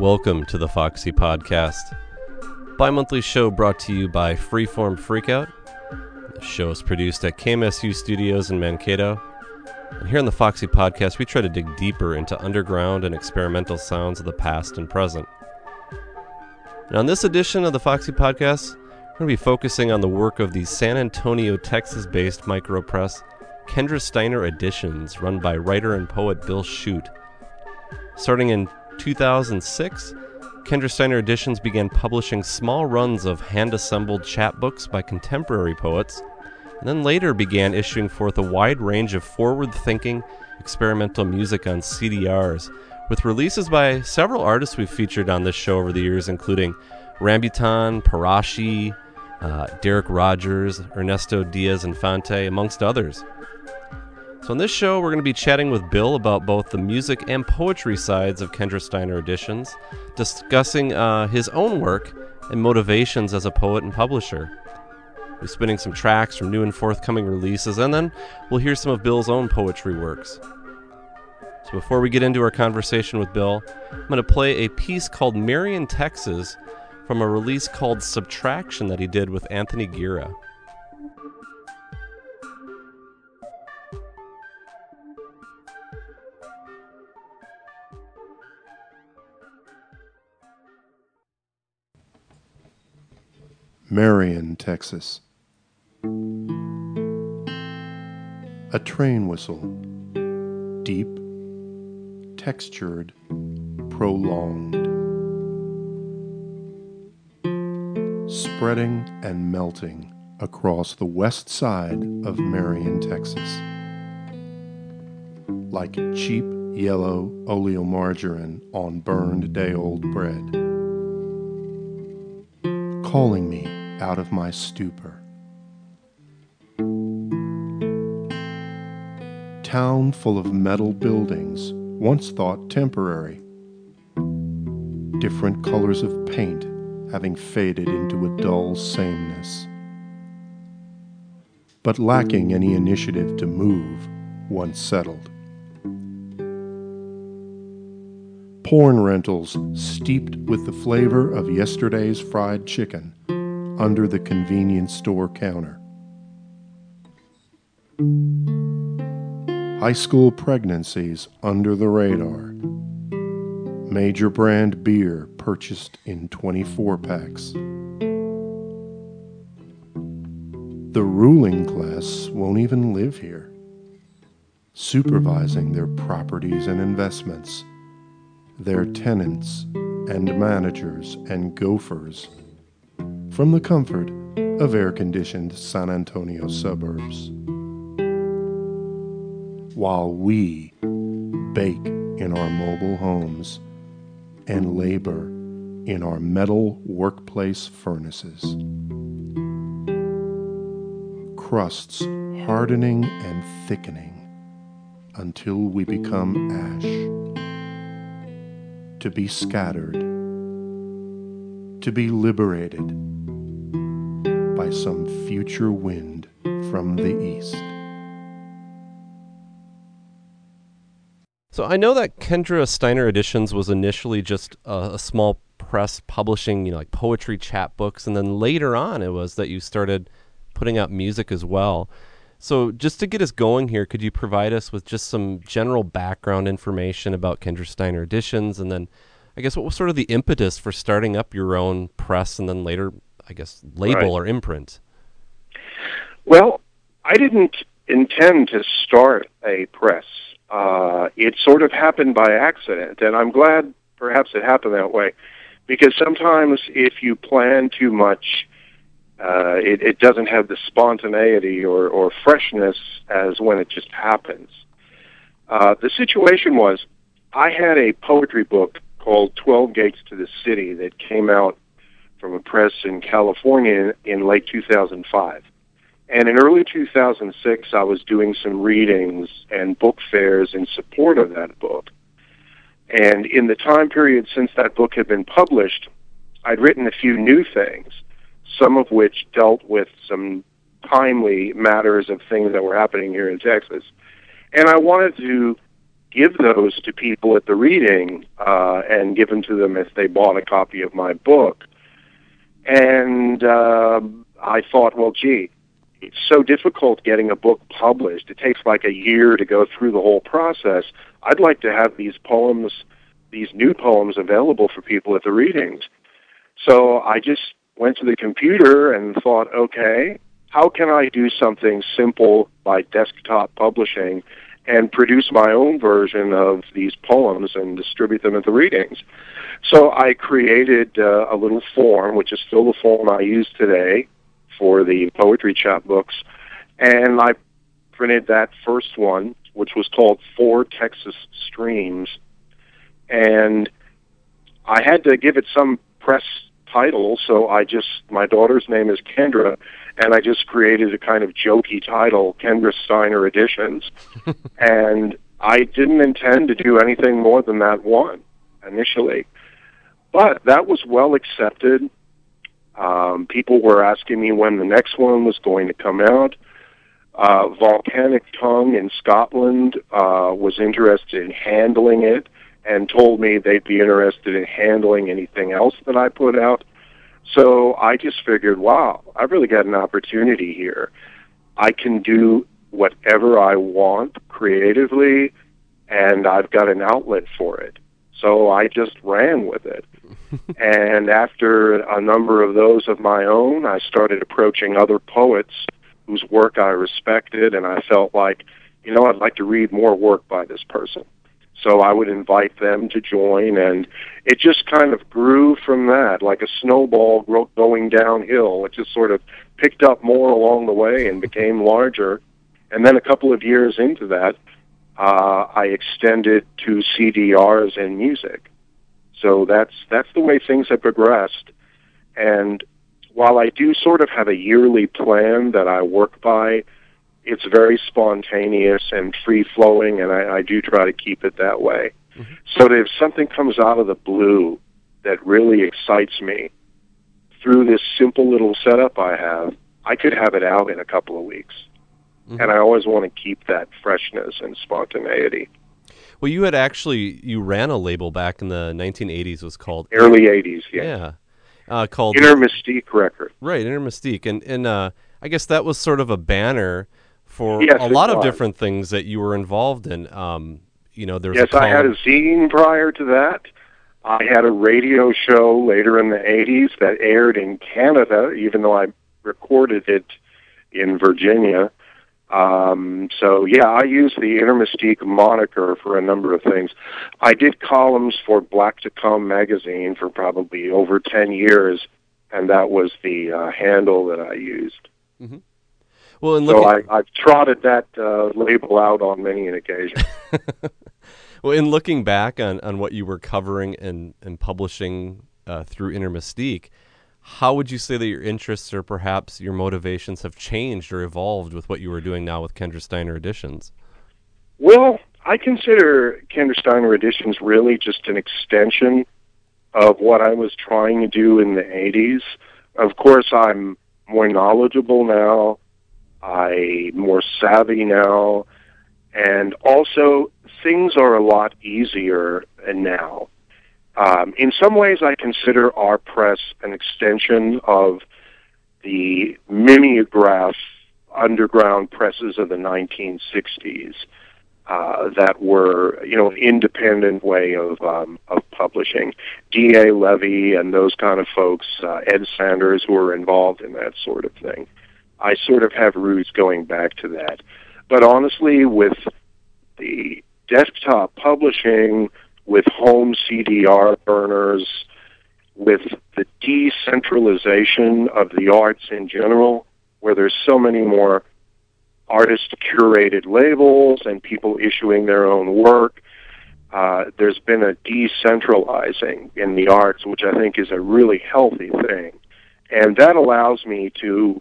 Welcome to the Foxy Podcast, bi monthly show brought to you by Freeform Freakout. The show is produced at KMSU Studios in Mankato. And here on the Foxy Podcast, we try to dig deeper into underground and experimental sounds of the past and present. And on this edition of the Foxy Podcast, we're going to be focusing on the work of the San Antonio, Texas based micropress Kendra Steiner Editions, run by writer and poet Bill Shute. Starting in 2006, Kendra Steiner Editions began publishing small runs of hand assembled chapbooks by contemporary poets, and then later began issuing forth a wide range of forward thinking experimental music on CDRs, with releases by several artists we've featured on this show over the years, including Rambutan, Parashi, uh, Derek Rogers, Ernesto Diaz Infante, amongst others. So, on this show, we're going to be chatting with Bill about both the music and poetry sides of Kendra Steiner editions, discussing uh, his own work and motivations as a poet and publisher. We're spinning some tracks from new and forthcoming releases, and then we'll hear some of Bill's own poetry works. So, before we get into our conversation with Bill, I'm going to play a piece called Marion, Texas from a release called Subtraction that he did with Anthony Gira. Marion, Texas. A train whistle, deep, textured, prolonged, spreading and melting across the west side of Marion, Texas. Like cheap yellow oleomargarine on burned day old bread, calling me out of my stupor. Town full of metal buildings, once thought temporary. Different colors of paint having faded into a dull sameness. But lacking any initiative to move once settled. Porn rentals steeped with the flavor of yesterday's fried chicken under the convenience store counter. High school pregnancies under the radar. Major brand beer purchased in 24 packs. The ruling class won't even live here, supervising their properties and investments, their tenants and managers and gophers from the comfort of air conditioned San Antonio suburbs. While we bake in our mobile homes and labor in our metal workplace furnaces. Crusts hardening and thickening until we become ash. To be scattered, to be liberated by some future wind from the east. So I know that Kendra Steiner Editions was initially just a, a, small press publishing, you know, like poetry chapbooks, and then later on it was that you started putting out music as well. So just to get us going here, could you provide us with just some general background information about Kendra Steiner Editions, and then I guess what was sort of the impetus for starting up your own press, and then later I guess, label right. or imprint? Well, I didn't intend to start a press. Uh, it sort of happened by accident, and I'm glad perhaps it happened that way, because sometimes if you plan too much, uh, it, it doesn't have the spontaneity or, or freshness as when it just happens. Uh, the situation was, I had a poetry book called 12 Gates to the City that came out from a press in California in, late 2005. And in early 2006, I was doing some readings and book fairs in support of that book. And in the time period since that book had been published, I'd written a few new things, some of which dealt with some timely matters of things that were happening here in Texas. And I wanted to give those to people at the reading uh, and give them to them if they bought a copy of my book. And uh, I thought, well, gee, it's so difficult getting a book published. It takes like a year to go through the whole process. I'd like to have these poems, these new poems, available for people at the readings. So I just went to the computer and thought, okay, how can I do something simple by desktop publishing and produce my own version of these poems and distribute them at the readings? So I created uh, a little form, which is still the form I use today for the poetry chapbooks, and I printed that first one, which was called Four Texas Streams, and I had to give it some press title, so I just my daughter's name is Kendra, and I just created a kind of jokey title, Kendra Steiner Editions, and I didn't intend to do anything more than that one initially, but that was well accepted. Um, people were asking me when the next one was going to come out. Uh, Volcanic Tongue in Scotland uh, was interested in handling it and told me they'd be interested in handling anything else that I put out. So I just figured, wow, I've really got an opportunity here. I can do whatever I want creatively, and I've got an outlet for it. So I just ran with it. and after a number of those of my own, I started approaching other poets whose work I respected, and I felt like, you know, I'd like to read more work by this person. So I would invite them to join, and it just kind of grew from that, like a snowball going downhill. It just sort of picked up more along the way and became larger. And then a couple of years into that, uh, I extended to CDRs and music. So that's that's the way things have progressed. And while I do sort of have a yearly plan that I work by, it's very spontaneous and free flowing, and I, I do try to keep it that way. Mm-hmm. So that if something comes out of the blue that really excites me through this simple little setup I have, I could have it out in a couple of weeks. Mm-hmm. And I always want to keep that freshness and spontaneity. Well, you had actually you ran a label back in the 1980s. was called early 80s. Yeah. Yeah. Uh, called Inner Mystique Record. Right, Inner Mystique, and and uh, I guess that was sort of a banner for yes, a lot of different things that you were involved in. Um, you know, there's yes, I had a zine prior to that. I had a radio show later in the 80s that aired in Canada, even though I recorded it in Virginia. Um, so yeah, I use the Inner Mystique moniker for a number of things. I did columns for Black to Comm magazine for probably over 10 years, and that was the uh, handle that I used. Mm-hmm. Well, and so I, I've trotted that uh, label out on many an occasion. well, in looking back on, on what you were covering and, and publishing uh, through Inner Mystique, how would you say that your interests or perhaps your motivations have changed or evolved with what you were doing now with Kendra Steiner Editions? Well, I consider Kendra Steiner Editions really just an extension of what I was trying to do in the 80s. Of course, I'm more knowledgeable now. I'm more savvy now. And also, things are a lot easier now. Um, in some ways, I consider our press an extension of the mimeograph underground presses of the 1960s uh, that were, you know, an independent way of um, of publishing. D.A. Levy and those kind of folks, uh, Ed Sanders, who were involved in that sort of thing. I sort of have roots going back to that. But honestly, with the desktop publishing, with home CDR burners, with the decentralization of the arts in general, where there's so many more artist curated labels and people issuing their own work, uh, there's been a decentralizing in the arts, which I think is a really healthy thing, and that allows me to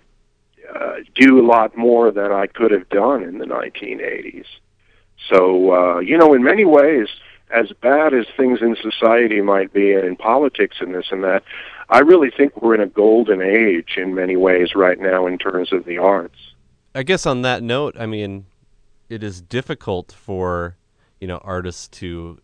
uh, do a lot more than I could have done in the 1980s. So, uh, you know, in many ways, as bad as things in society might be and in politics and this and that, I really think we're in a golden age in many ways right now in terms of the arts. I guess on that note, I mean, it is difficult for you know artists to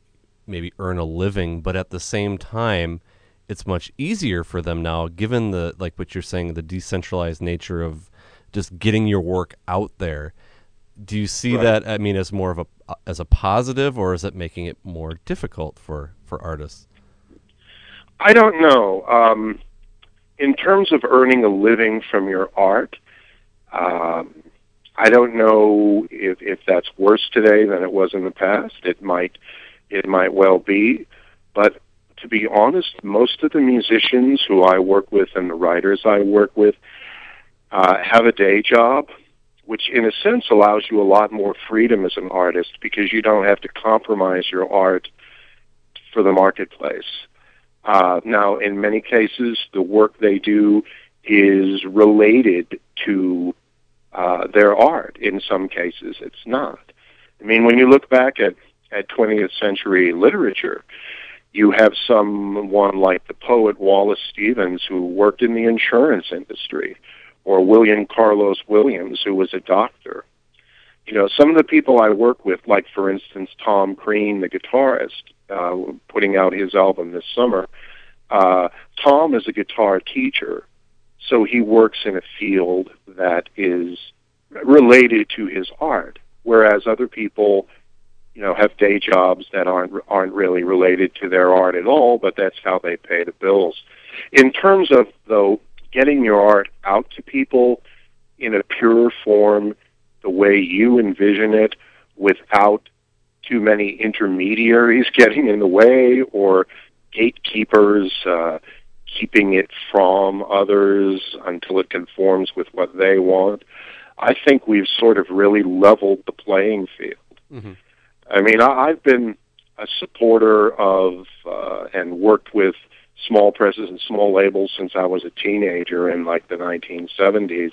maybe earn a living, but at the same time, it's much easier for them now, given the like what you're saying, the decentralized nature of just getting your work out there. Do you see Right. that? I mean, as more of a as a positive, or is it making it more difficult for for artists? I don't know. Um, in terms of earning a living from your art, um, I don't know if, if that's worse today than it was in the past. It might, it might well be, but to be honest, most of the musicians who I work with and the writers I work with uh, have a day job, which in a sense allows you a lot more freedom as an artist because you don't have to compromise your art for the marketplace. Uh, now, in many cases, the work they do is related to uh, their art. In some cases, it's not. I mean, when you look back at, at 20th century literature, you have someone like the poet Wallace Stevens who worked in the insurance industry, or William Carlos Williams who was a doctor. You know, some of the people I work with, like for instance Tom Crean, the guitarist, uh, putting out his album this summer. Uh, Tom is a guitar teacher, so he works in a field that is related to his art, whereas other people, you know, have day jobs that aren't aren't really related to their art at all, but that's how they pay the bills. In terms of though getting your art out to people in a pure form, the way you envision it, without too many intermediaries getting in the way or gatekeepers uh, keeping it from others until it conforms with what they want. I think we've sort of really leveled the playing field. Mm-hmm. I mean, I, I've been a supporter of uh, and worked with small presses and small labels since I was a teenager in like the 1970s.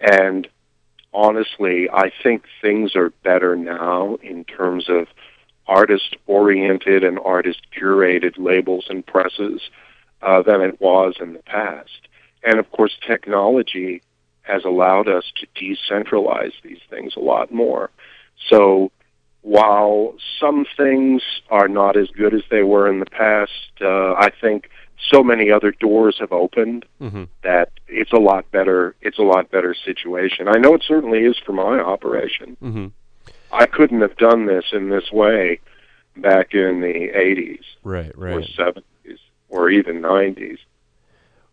And honestly, I think things are better now in terms of artist oriented and artist curated labels and presses uh, than it was in the past. And of course, technology has allowed us to decentralize these things a lot more. So while some things are not as good as they were in the past, uh, I think so many other doors have opened Mm-hmm. that it's a lot better. It's a lot better situation. I know it certainly is for my operation. Mm-hmm. I couldn't have done this in this way back in the 80s Right, right, or 70s or even 90s.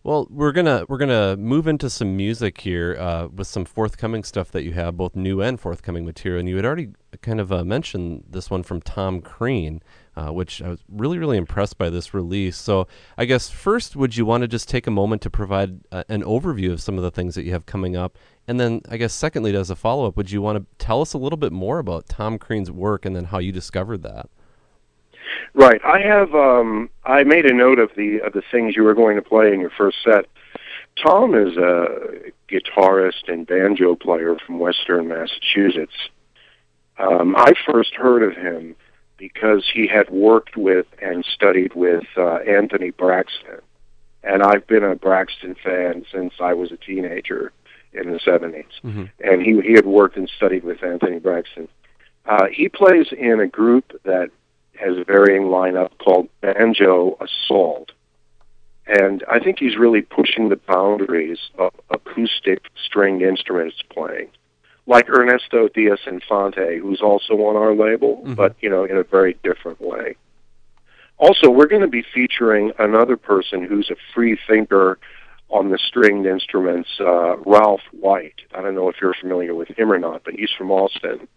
Well, we're gonna we're gonna move into some music here uh, with some forthcoming stuff that you have, both new and forthcoming material. And you had already kind of uh, mentioned this one from Tom Crean, uh, which I was really really impressed by this release. So I guess first, would you want to just take a moment to provide uh, an overview of some of the things that you have coming up, and then I guess secondly, as a follow up, would you want to tell us a little bit more about Tom Crean's work and then how you discovered that? Right. I have. Um, I made a note of the of the things you were going to play in your first set. Tom is a guitarist and banjo player from Western Massachusetts. Um, I first heard of him because he had worked with and studied with uh, Anthony Braxton, and I've been a Braxton fan since I was a teenager in the 70s. Mm-hmm. And he he had worked and studied with Anthony Braxton. Uh, he plays in a group that has a varying lineup called Banjo Assault. And I think he's really pushing the boundaries of acoustic stringed instruments playing. Like Ernesto Diaz Infante, who's also on our label, Mhm. but you know, in a very different way. Also, we're going to be featuring another person who's a free thinker on the stringed instruments, uh, Ralph White. I don't know if you're familiar with him or not, but he's from Austin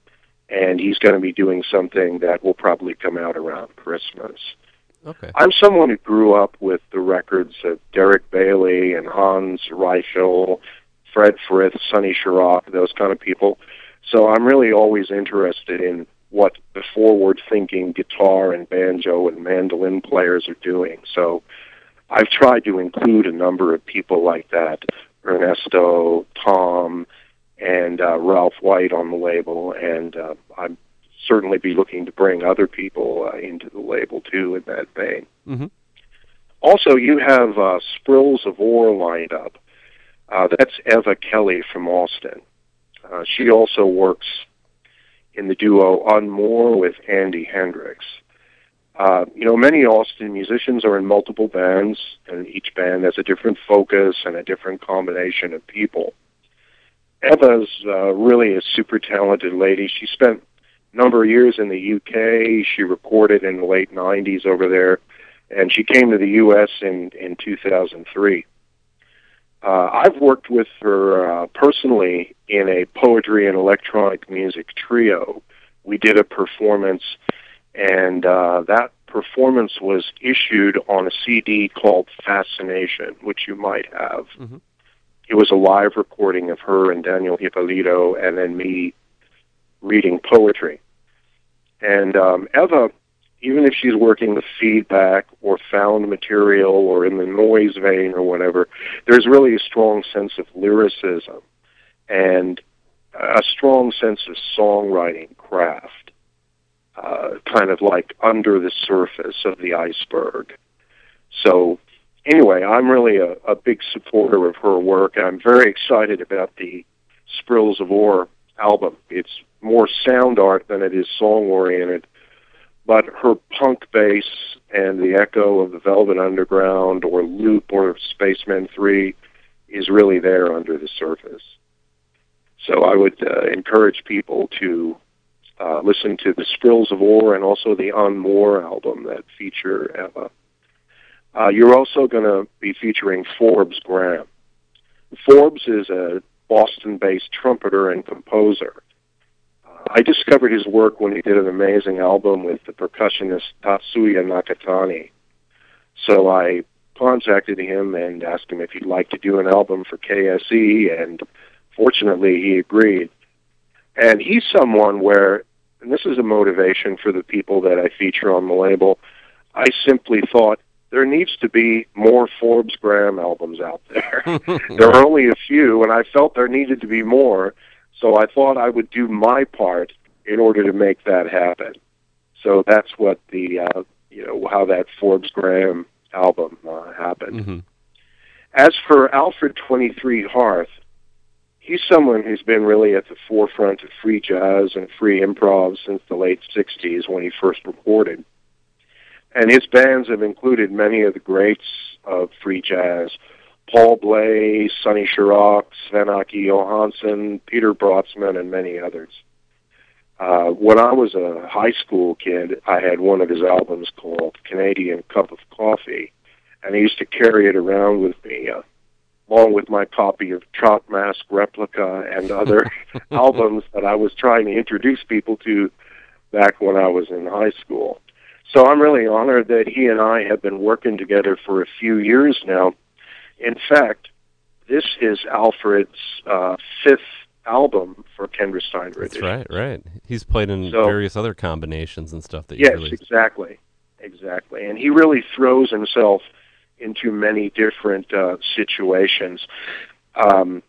and he's going to be doing something that will probably come out around Christmas. Okay. I'm someone who grew up with the records of Derek Bailey and Hans Reichel, Fred Frith, Sonny Sharrock, those kind of people. So I'm really always interested in what the forward-thinking guitar and banjo and mandolin players are doing. So I've tried to include a number of people like that, Ernesto, Tom, and uh, Ralph White on the label, and uh, I'm certainly be looking to bring other people uh, into the label too in that vein. Mm-hmm. Also, you have uh, Sprills of Ore lined up. Uh, that's Eva Kelly from Austin. Uh, she also works in the duo On More with Andy Hendricks. Uh, you know, many Austin musicians are in multiple bands, and each band has a different focus and a different combination of people. Eva's uh, really a super talented lady. She spent a number of years in the UK. She recorded in the late 90s over there, and she came to the U.S. in, in 2003. Uh, I've worked with her uh, personally in a poetry and electronic music trio. We did a performance, and uh, that performance was issued on a CD called Fascination, which you might have. Mhm. It was a live recording of her and Daniel Hippolito, and then me reading poetry. And um, Eva, even if she's working with feedback or found material or in the noise vein or whatever, there's really a strong sense of lyricism and a strong sense of songwriting craft, uh, kind of like under the surface of the iceberg. So, anyway, I'm really a, a big supporter of her work. I'm very excited about the Sprills of Ore album. It's more sound art than it is song oriented but her punk bass and the echo of the Velvet Underground or Loop or Spacemen 3 is really there under the surface. So I would uh, encourage people to uh, listen to the Sprills of Ore and also the On More album that feature Eva. Uh, you're also going to be featuring Forbes Graham. Forbes is a Boston-based trumpeter and composer. I discovered his work when he did an amazing album with the percussionist Tatsuya Nakatani. So I contacted him and asked him if he'd like to do an album for KSE, and fortunately he agreed. And he's someone where, and this is a motivation for the people that I feature on the label, I simply thought there needs to be more Forbes Graham albums out there. there are only a few, and I felt there needed to be more. So I thought I would do my part in order to make that happen. So that's what the uh, you know how that Forbes Graham album uh, happened. Mhm. As for Alfred 23 Harth, he's someone who's been really at the forefront of free jazz and free improv since the late 60s when he first recorded. And his bands have included many of the greats of free jazz Paul Bley, Sonny Sharrock, Sven-Åke Johansson, Peter Brötzmann, and many others. Uh, when I was a high school kid, I had one of his albums called Canadian Cup of Coffee, and I used to carry it around with me, uh, along with my copy of Trout Mask Replica and other albums that I was trying to introduce people to back when I was in high school. So I'm really honored that he and I have been working together for a few years now. In fact, this is Alfred's uh, fifth album for Kendra Steiner That's right, right. He's played in So- various other combinations and stuff that you Yes, released. exactly, exactly. And he really throws himself into many different uh, situations. Um,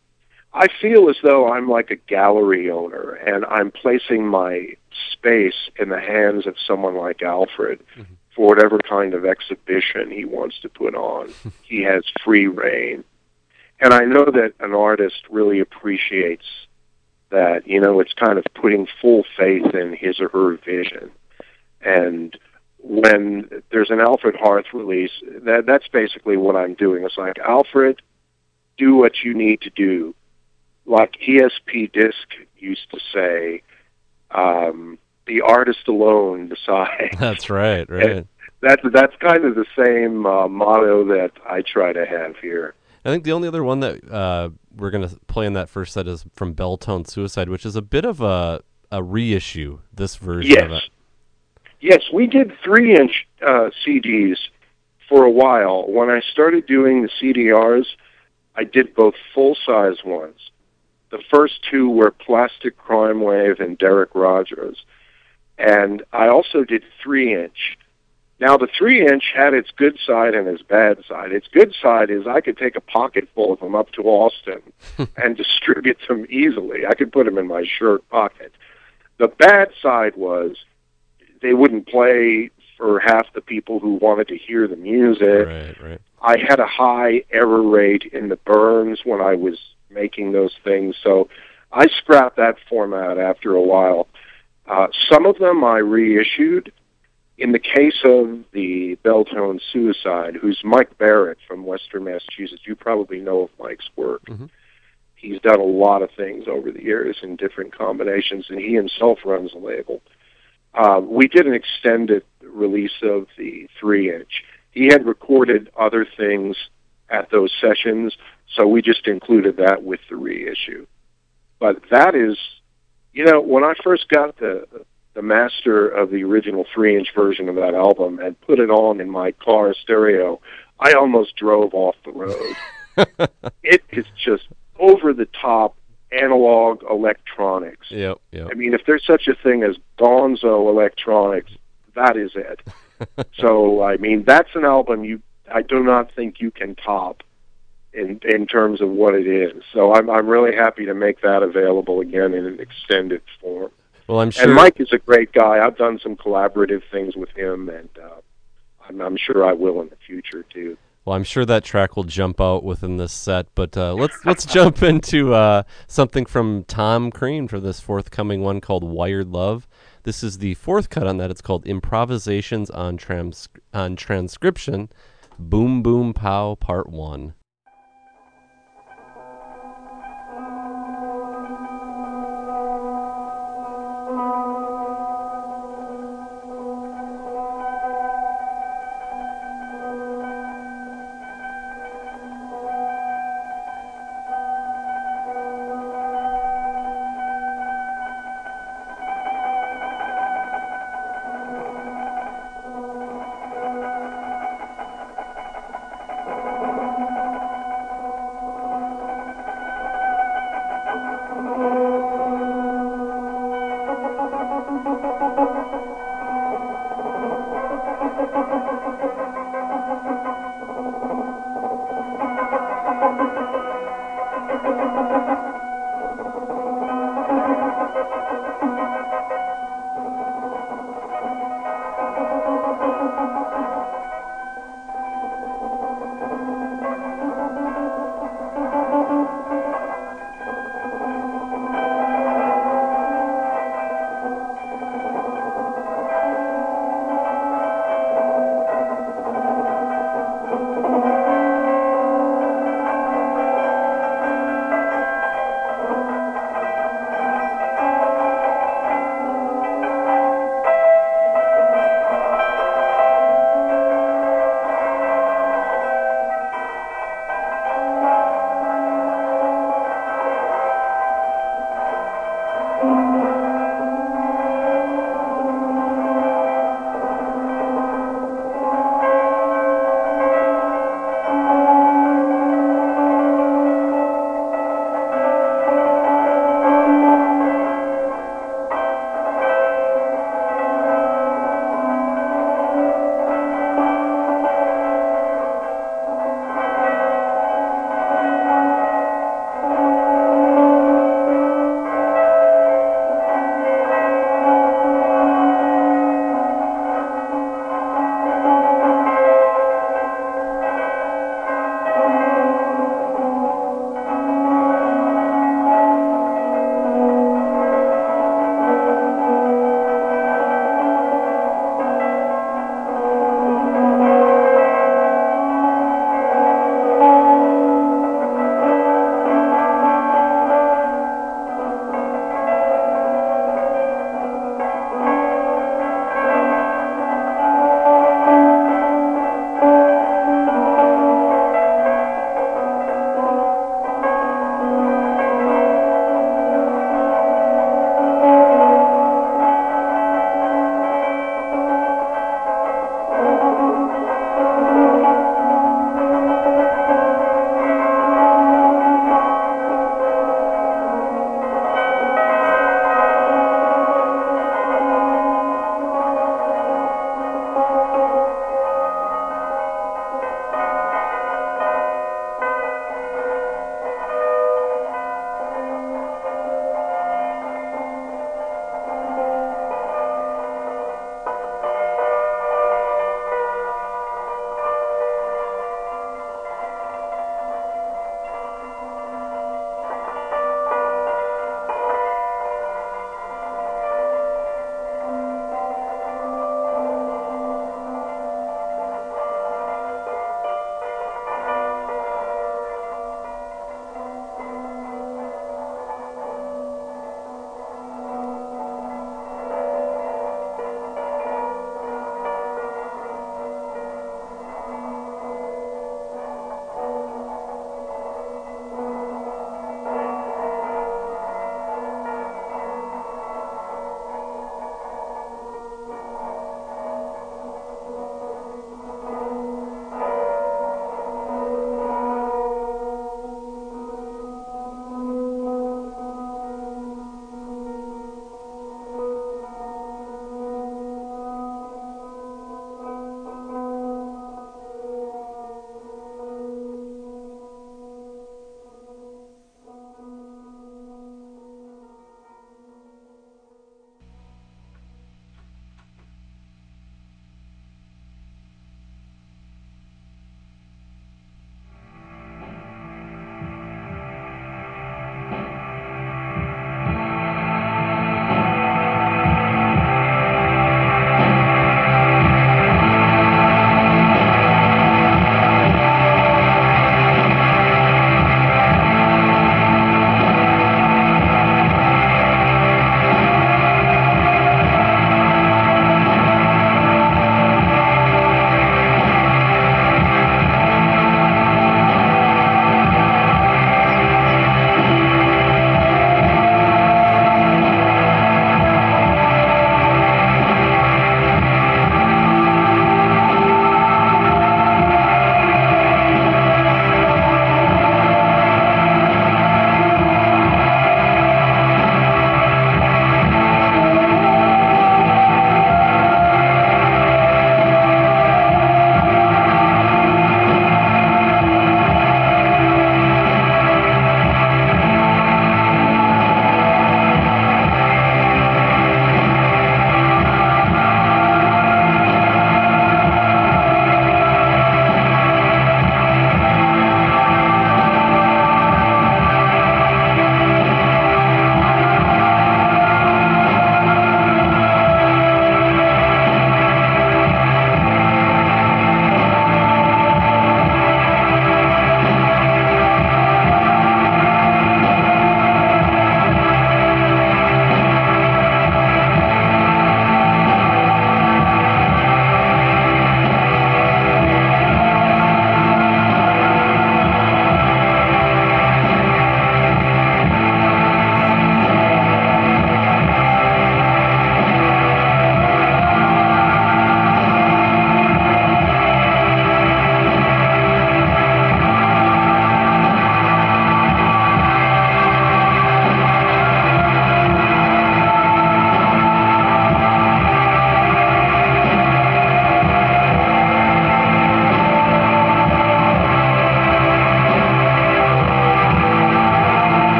I feel as though I'm like a gallery owner, and I'm placing my space in the hands of someone like Alfred Mhm. for whatever kind of exhibition he wants to put on. he has free reign. And I know that an artist really appreciates that, you know, it's kind of putting full faith in his or her vision. And when there's an Alfred Harth release, that that's basically what I'm doing. It's like Alfred, do what you need to do. Like ESP Disc used to say, um, the artist alone decides. That's right, right. that's that's kind of the same uh, motto that I try to have here. I think the only other one that uh, we're gonna play in that first set is from Belltone Suicide, which is a bit of a a reissue. This version of Yes. it. Yes, we did three inch uh, CDs for a while. When I started doing the CDRs, I did both full size ones. The first two were Plastic Crime Wave and Derek Rogers. and I also did three inch. Now the three inch had its good side and its bad side. Its good side is I could take a pocket full of them up to Austin and distribute them easily. I could put them in my shirt pocket. The bad side was they wouldn't play for half the people who wanted to hear the music. Right, right. I had a high error rate in the burns when I was making those things, so I scrapped that format after a while. Uh, some of them I reissued. In the case of the Belltone Suicide, who's Mike Barrett from Western Massachusetts, you probably know of Mike's work. Mm-hmm. He's done a lot of things over the years in different combinations, and he himself runs a label. Uh, we did an extended release of the three inch. He had recorded other things at those sessions, so we just included that with the reissue. But that is, you know, when I first got the the master of the original three inch version of that album and put it on in my car stereo, I almost drove off the road. it is just over the top analog electronics. Yep, yep. I mean, if there's such a thing as gonzo electronics, that is it. so, I mean, that's an album you I do not think you can top in in terms of what it is. So I'm I'm really happy to make that available again in an extended form. Well, I'm sure. And Mike is a great guy. I've done some collaborative things with him, and uh, I'm, I'm sure I will in the future too. Well, I'm sure that track will jump out within this set, but uh, let's let's jump into uh, something from Tom Crean for this forthcoming one called "Wired Love." This is the fourth cut on that. It's called "Improvisations on Trans- on Transcription." Boom Boom Pow Part One.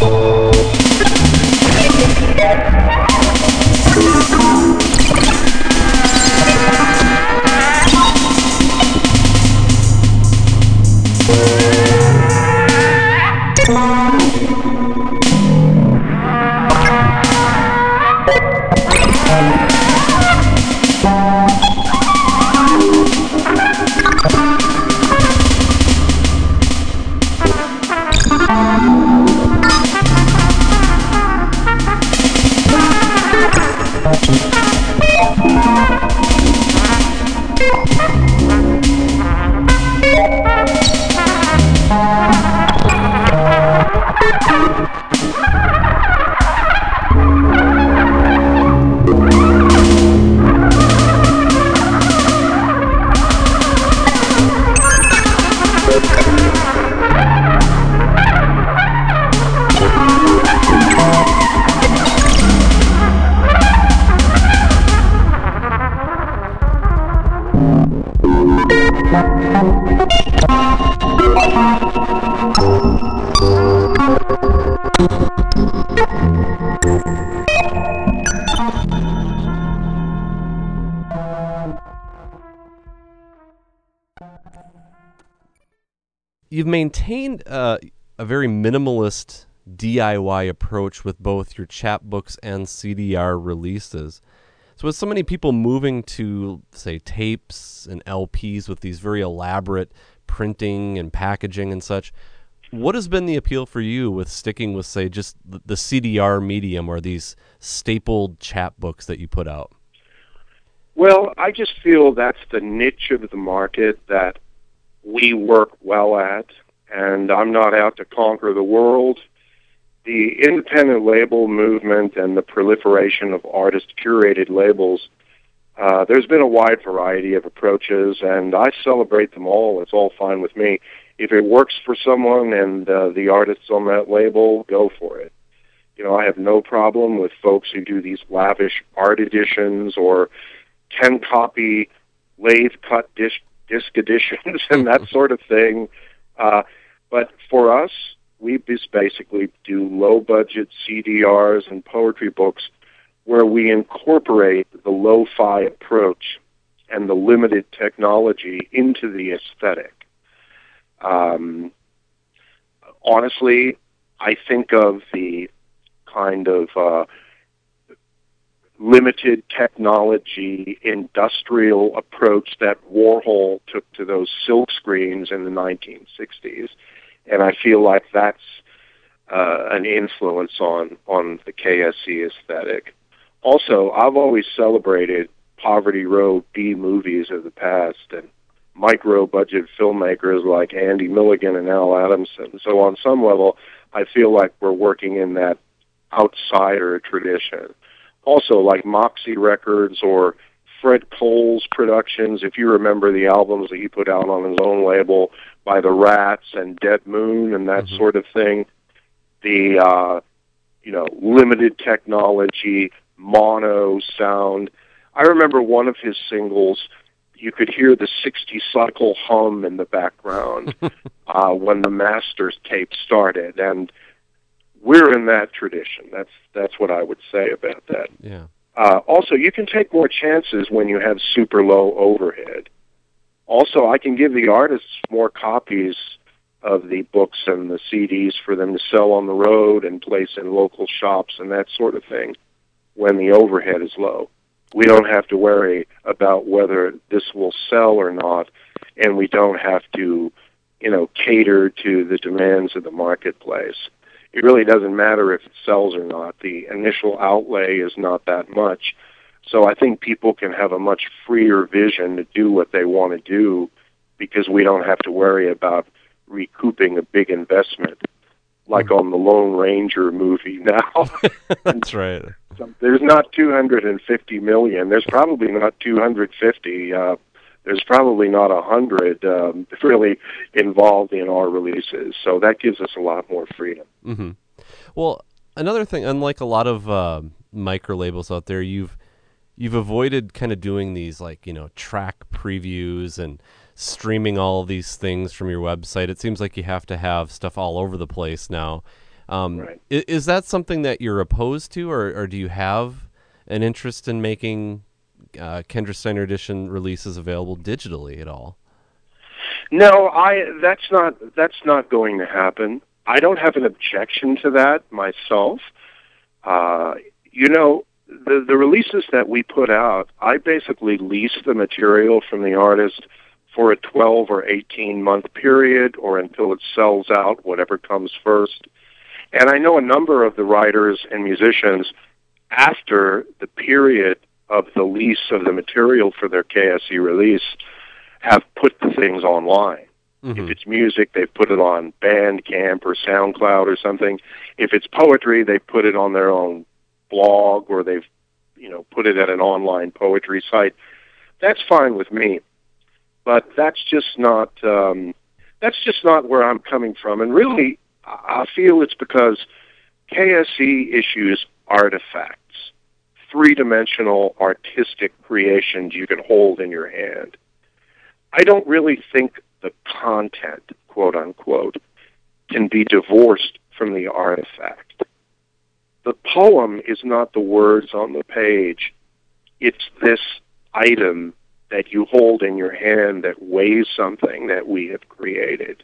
Thank. Maintained uh, a very minimalist DIY approach with both your chapbooks and CDR releases. So, with so many people moving to, say, tapes and LPs with these very elaborate printing and packaging and such, what has been the appeal for you with sticking with, say, just the CDR medium or these stapled chapbooks that you put out? Well, I just feel that's the niche of the market that we work well at, and I'm not out to conquer the world the independent label movement and the proliferation of artist curated labels, uh, there's been a wide variety of approaches, and I celebrate them all. It's all fine with me. If it works for someone and uh, the artists on that label, go for it. You know, I have no problem with folks who do these lavish art editions or 10 copy lathe cut disc, disc editions and that sort of thing. Uh, but for us, we just basically do low budget CDRs and poetry books where we incorporate the lo-fi approach and the limited technology into the aesthetic. Um, honestly, I think of the kind of uh, limited technology industrial approach that Warhol took to those silk screens in the 1960s and I feel like that's uh, an influence on on the KSE aesthetic. Also, I've always celebrated Poverty Row B movies of the past and micro budget filmmakers like Andy Milligan and Al Adamson. So on some level, I feel like we're working in that outsider tradition. Also, like Moxie Records or Fred Cole's productions, if you remember the albums that he put out on his own label, by the Rats and Dead Moon and that mm-hmm. sort of thing. The uh, you know limited technology, mono sound. I remember one of his singles. You could hear the 60 cycle hum in the background uh, when the master's tape started, and we're in that tradition. That's that's what I would say about that. Yeah. Uh, also, you can take more chances when you have super low overhead also, I can give the artists more copies of the books and the CDs for them to sell on the road and place in local shops and that sort of thing when the overhead is low. We don't have to worry about whether this will sell or not, and we don't have to, you know, cater to the demands of the marketplace. It really doesn't matter if it sells or not. The initial outlay is not that much so I think people can have a much freer vision to do what they want to do because we don't have to worry about recouping a big investment like on the Lone Ranger movie now. That's right. There's not 250 million. There's probably not 250. Uh, there's probably not a hundred um, really involved in our releases. So that gives us a lot more freedom. Mm-hmm. Well, another thing, unlike a lot of uh, micro labels out there, you've you've avoided kind of doing these like you know track previews and streaming all of these things from your website. It seems like you have to have stuff all over the place now. Um, right. is, is, that something that you're opposed to, or, or do you have an interest in making uh, Kendra Steiner edition releases available digitally at all? No, I. That's not. That's not going to happen. I don't have an objection to that myself. Uh, you know, the the releases that we put out, I basically lease the material from the artist for a 12 or 18 month period or until it sells out, whatever comes first. And I know a number of the writers and musicians after the period of the lease of the material for their KSE release have put the things online. Mm-hmm. If it's music, they've put it on Bandcamp or SoundCloud or something. If it's poetry, they put it on their own blog or they've you know put it at an online poetry site that's fine with me but that's just not um, that's just not where I'm coming from and really I feel it's because KSE issues artifacts three-dimensional artistic creations you can hold in your hand I don't really think the content, quote unquote, can be divorced from the artifact. The poem is not the words on the page. It's this item that you hold in your hand that weighs something that we have created.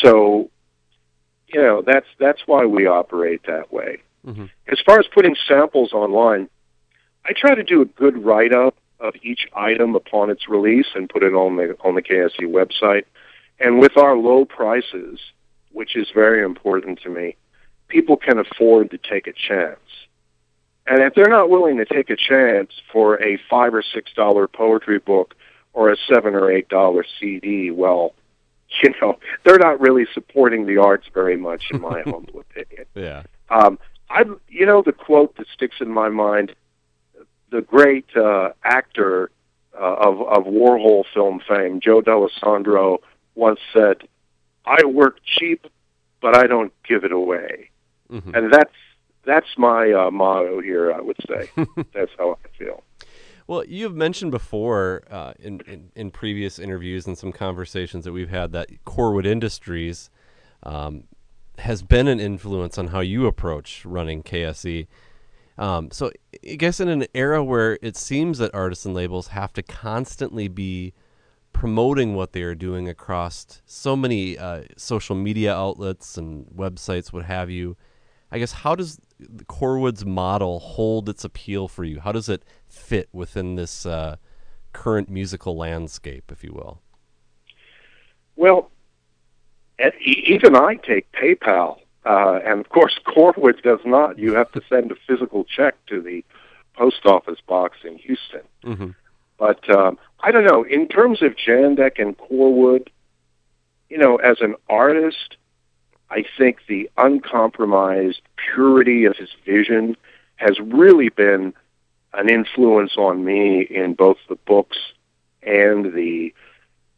So, you know, that's that's why we operate that way. Mm-hmm. As far as putting samples online, I try to do a good write up of each item upon its release and put it on the on the KSE website. And with our low prices, which is very important to me, people can afford to take a chance. And if they're not willing to take a chance for a five or six dollar poetry book or a seven or eight dollar CD, well, you know, they're not really supporting the arts very much, in my humble opinion. Yeah. Um, I, you know, the quote that sticks in my mind: the great uh, actor uh, of of Warhol film fame, Joe Dallesandro, once said, "I work cheap, but I don't give it away," mm-hmm. and that's that's my uh, motto here. I would say that's how I feel. Well, you've mentioned before uh, in, in, in previous interviews and some conversations that we've had that Corwood Industries um, has been an influence on how you approach running KSE. Um, so I guess in an era where it seems that artists and labels have to constantly be promoting what they are doing across so many uh, social media outlets and websites, what have you. I guess how does Corwood's model hold its appeal for you? How does it fit within this uh, current musical landscape, if you will? Well, even I take PayPal, uh, and of course Corwood does not. You have to send a physical check to the post office box in Houston. Mm-hmm. But um, I don't know. In terms of Jandek and Corwood, you know, as an artist, I think the uncompromised purity of his vision has really been an influence on me in both the books and the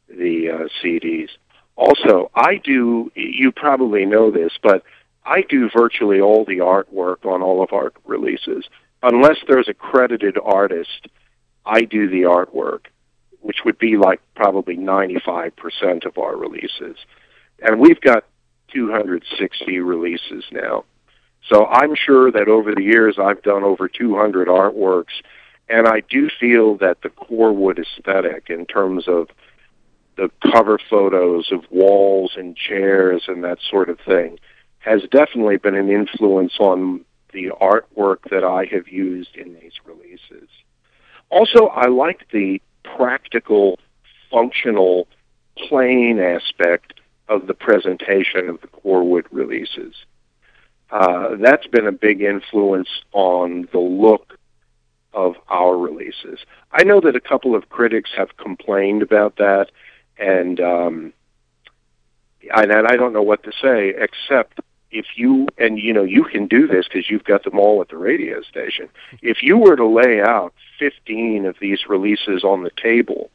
the uh, CDs. Also, I do. You probably know this, but I do virtually all the artwork on all of our releases, unless there's a credited artist. I do the artwork, which would be like probably 95% of our releases, and we've got 260 releases now. So I'm sure that over the years I've done over 200 artworks, and I do feel that the Corwood aesthetic, in terms of the cover photos of walls and chairs and that sort of thing, has definitely been an influence on the artwork that I have used in these releases. Also, I like the practical, functional, plain aspect of the presentation of the Corwood releases. Uh, that's been a big influence on the look of our releases. I know that a couple of critics have complained about that, and um, and I don't know what to say except if you and you know you can do this because you've got them all at the radio station. If you were to lay out 15 of these releases on the table,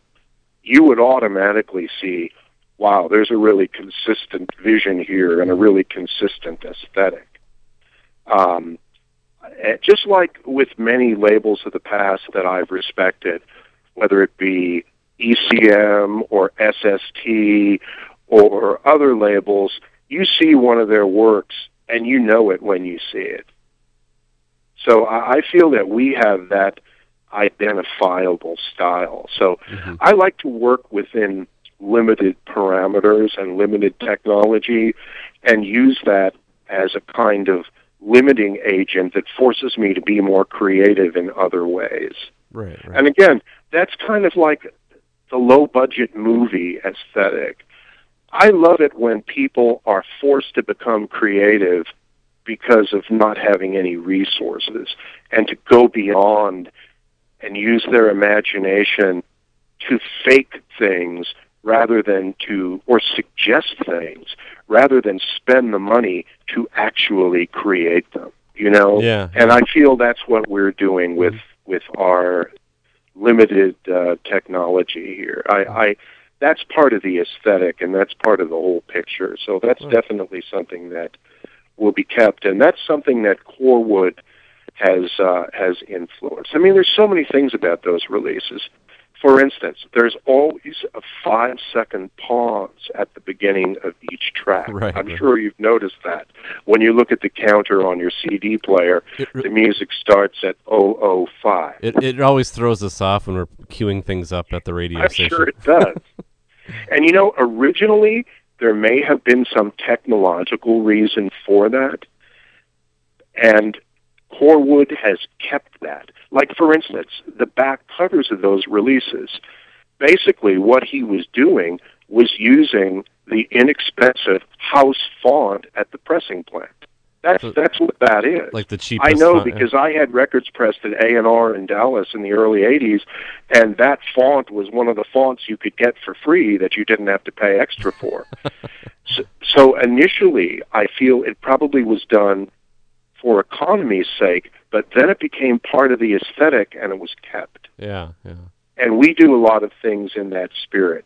you would automatically see, wow, there's a really consistent vision here and a really consistent aesthetic. Um, eh, just like with many labels of the past that I've respected, whether it be ECM or SST or other labels, you see one of their works and you know it when you see it. So I feel that we have that identifiable style. So mm-hmm. I like to work within limited parameters and limited technology and use that as a kind of limiting agent that forces me to be more creative in other ways. Right, right. And again, that's kind of like the low budget movie aesthetic. I love it when people are forced to become creative because of not having any resources and to go beyond and use their imagination to fake things rather than to, or suggest things rather than spend the money to actually create them. You know, yeah. And I feel that's what we're doing with with our limited uh, technology here. I, I that's part of the aesthetic, and that's part of the whole picture. So that's definitely something that will be kept, and that's something that Corwood has uh, has influenced. I mean, there's so many things about those releases. For instance, there's always a five second pause at the beginning of each track. Right, I'm right. sure you've noticed that. When you look at the counter on your CD player, the music starts at 005. it, it always throws us off when we're cueing things up at the radio station. I'm station. sure it does. and you know, originally there may have been some technological reason for that, and Corwood has kept that. Like, for instance, the back covers of those releases, basically what he was doing was using the inexpensive house font at the pressing plant. That's So- that's what that is. Like the cheapest. I know font- because I had records pressed at A and R in Dallas in the early '80s, and that font was one of the fonts you could get for free that you didn't have to pay extra for. so, so initially, I feel it probably was done for economy's sake, but then it became part of the aesthetic, and it was kept. Yeah, yeah. And we do a lot of things in that spirit.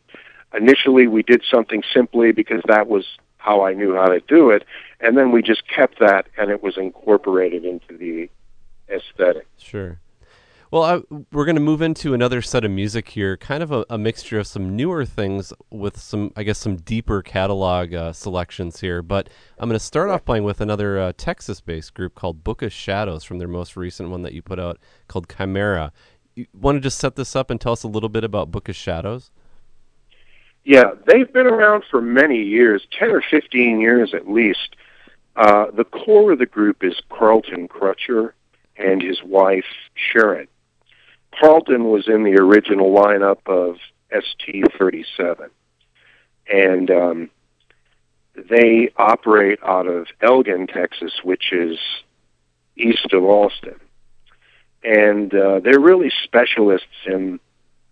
Initially, we did something simply because that was how I knew how to do it, and then we just kept that, and it was incorporated into the aesthetic. Sure. Well, I, we're going to move into another set of music here, kind of a, a mixture of some newer things with some, I guess, some deeper catalog uh, selections here. But I'm going to start off playing with another uh, Texas based group called Book of Shadows from their most recent one that you put out called Chimera. You want to just set this up and tell us a little bit about Book of Shadows? Yeah, they've been around for many years, 10 or 15 years at least. Uh, the core of the group is Carlton Crutcher and his wife, Sharon. Carlton was in the original lineup of ST-37. And um, they operate out of Elgin, Texas, which is east of Austin. And uh, they're really specialists in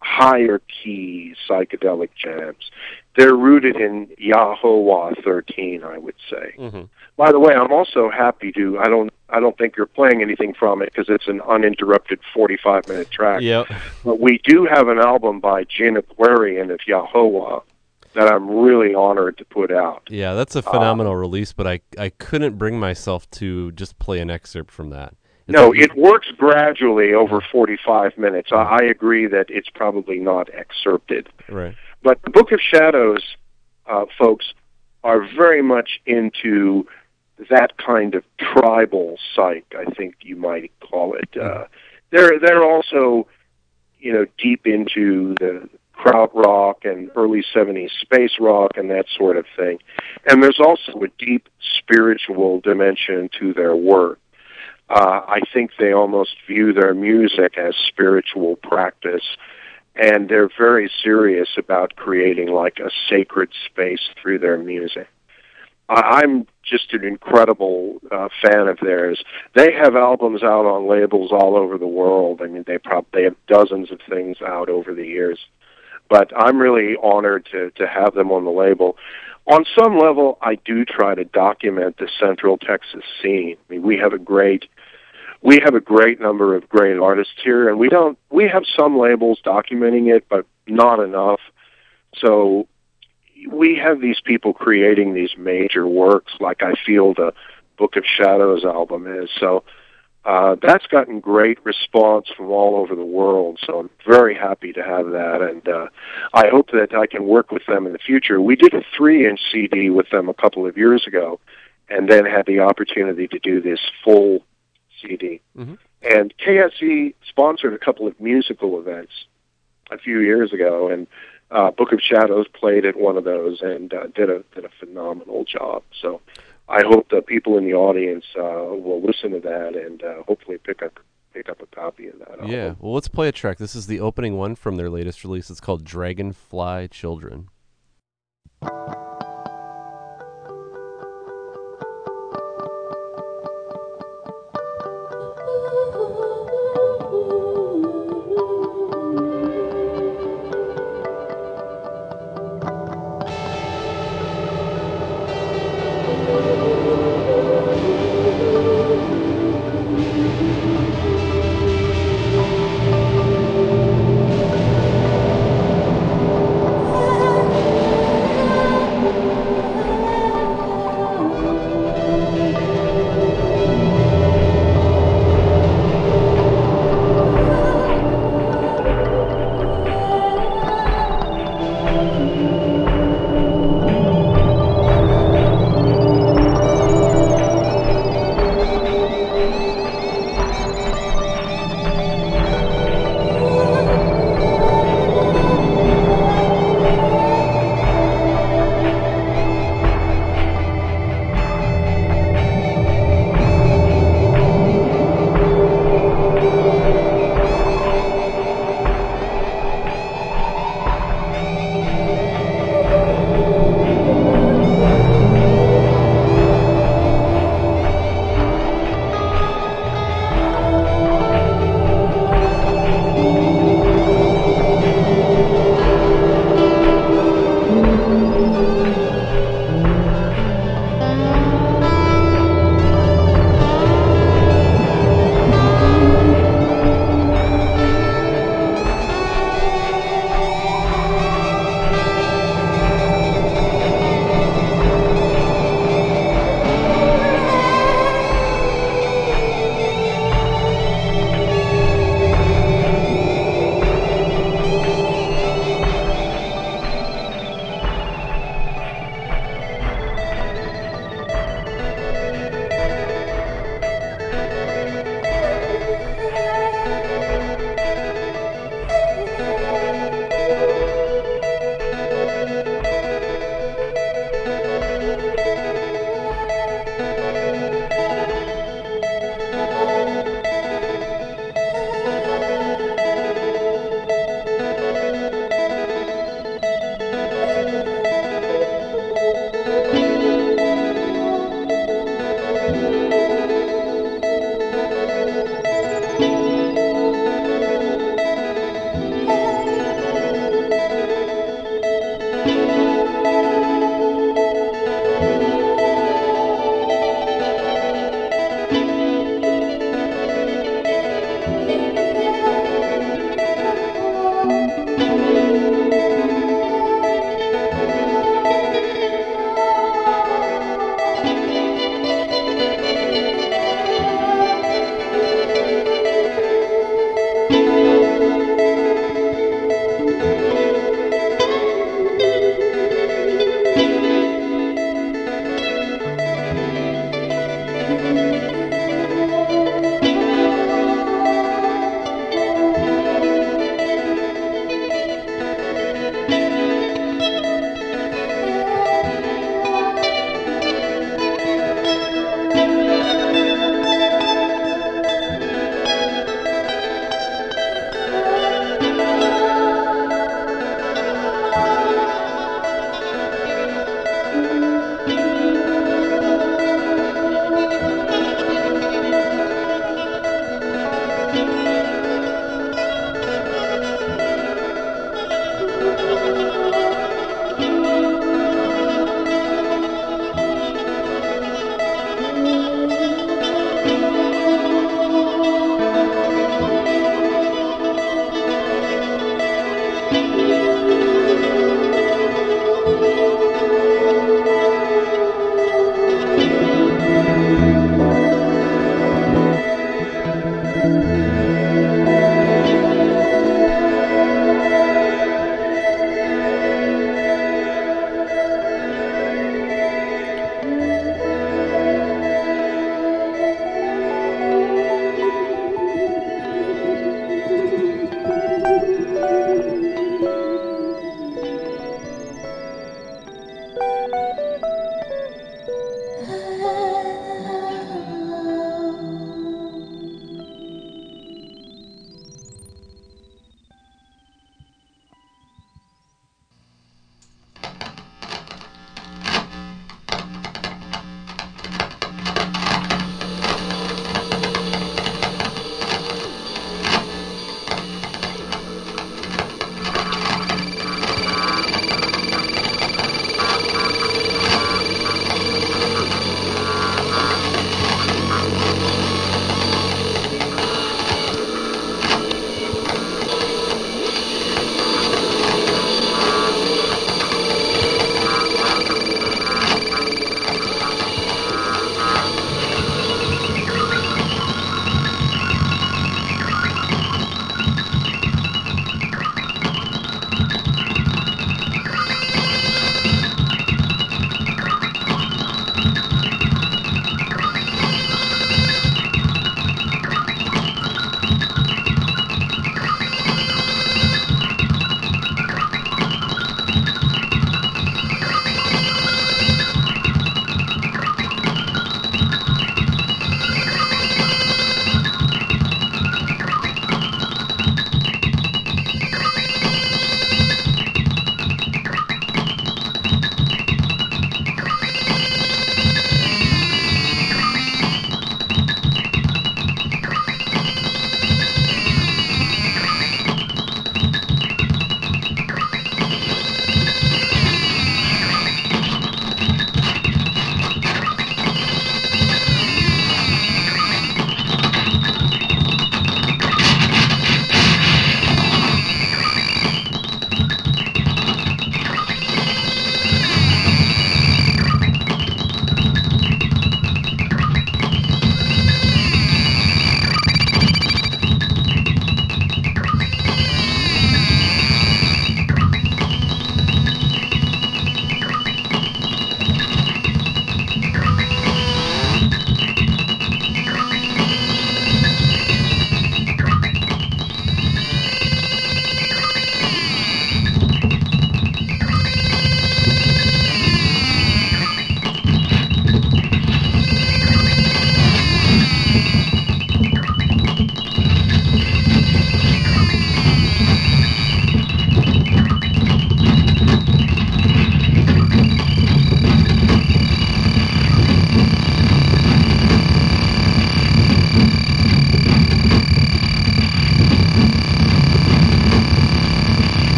higher key psychedelic jams. They're rooted in Yahowha 13, I would say. Mm-hmm. By the way, I'm also happy to. I don't. I don't think you're playing anything from it because it's an uninterrupted 45 minute track. Yep. But we do have an album by Djinn Aquarian of Yahowha that I'm really honored to put out. Yeah, that's a phenomenal release, but I, I couldn't bring myself to just play an excerpt from that. Is No, that- it works gradually over 45 minutes. I, I agree that it's probably not excerpted. Right. But the Book of Shadows, uh, folks, are very much into that kind of tribal psych. I think you might call it. Uh, they're they're also, you know, deep into the krautrock and early '70s space rock and that sort of thing. And there's also a deep spiritual dimension to their work. Uh, I think they almost view their music as spiritual practice and they're very serious about creating like a sacred space through their music. I'm just an incredible uh, fan of theirs. They have albums out on labels all over the world. I mean, they prob- they have dozens of things out over the years. But I'm really honored to to have them on the label. On some level, I do try to document the Central Texas scene. I mean, we have a great we have a great number of great artists here and we don't we have some labels documenting it but not enough so we have these people creating these major works like i feel the book of shadows album is. So uh, that's gotten great response from all over the world. So i'm very happy to have that. And uh, i hope that i can work with them in the future. We did a three inch cd with them a couple of years ago and then had the opportunity to do this full CD. Mhm. And KSE sponsored a couple of musical events a few years ago, and uh, Book of Shadows played at one of those and uh, did a did a phenomenal job. So I hope the people in the audience uh, will listen to that and uh, hopefully pick up pick up a copy of that. album. Yeah. Well, let's play a track. This is the opening one from their latest release. It's called Dragonfly Children.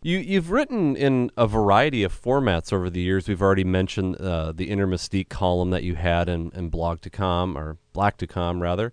You you've written in a variety of formats over the years. We've already mentioned uh, the Inner Mystique column that you had in, in Blog to Comm or Black to Comm rather.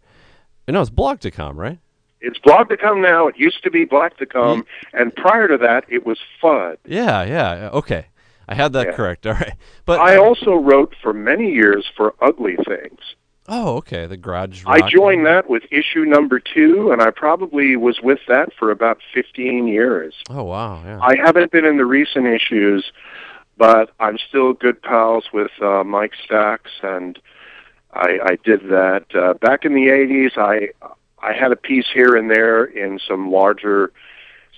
No, it's Blog to Comm, right? It's Blog to Comm now. It used to be Black to Comm, and prior to that, it was FUD. Yeah, yeah. Okay, I had that Yeah. correct. All right, but I also wrote for many years for Ugly Things. Oh, okay. The Garage. I Rock. joined that with issue number two, and I probably was with that for about 15 years. Oh wow, yeah. I haven't been in the recent issues, but I'm still good pals with uh, Mike Stax, and I, I did that uh, back in the '80s. I I had a piece here and there in some larger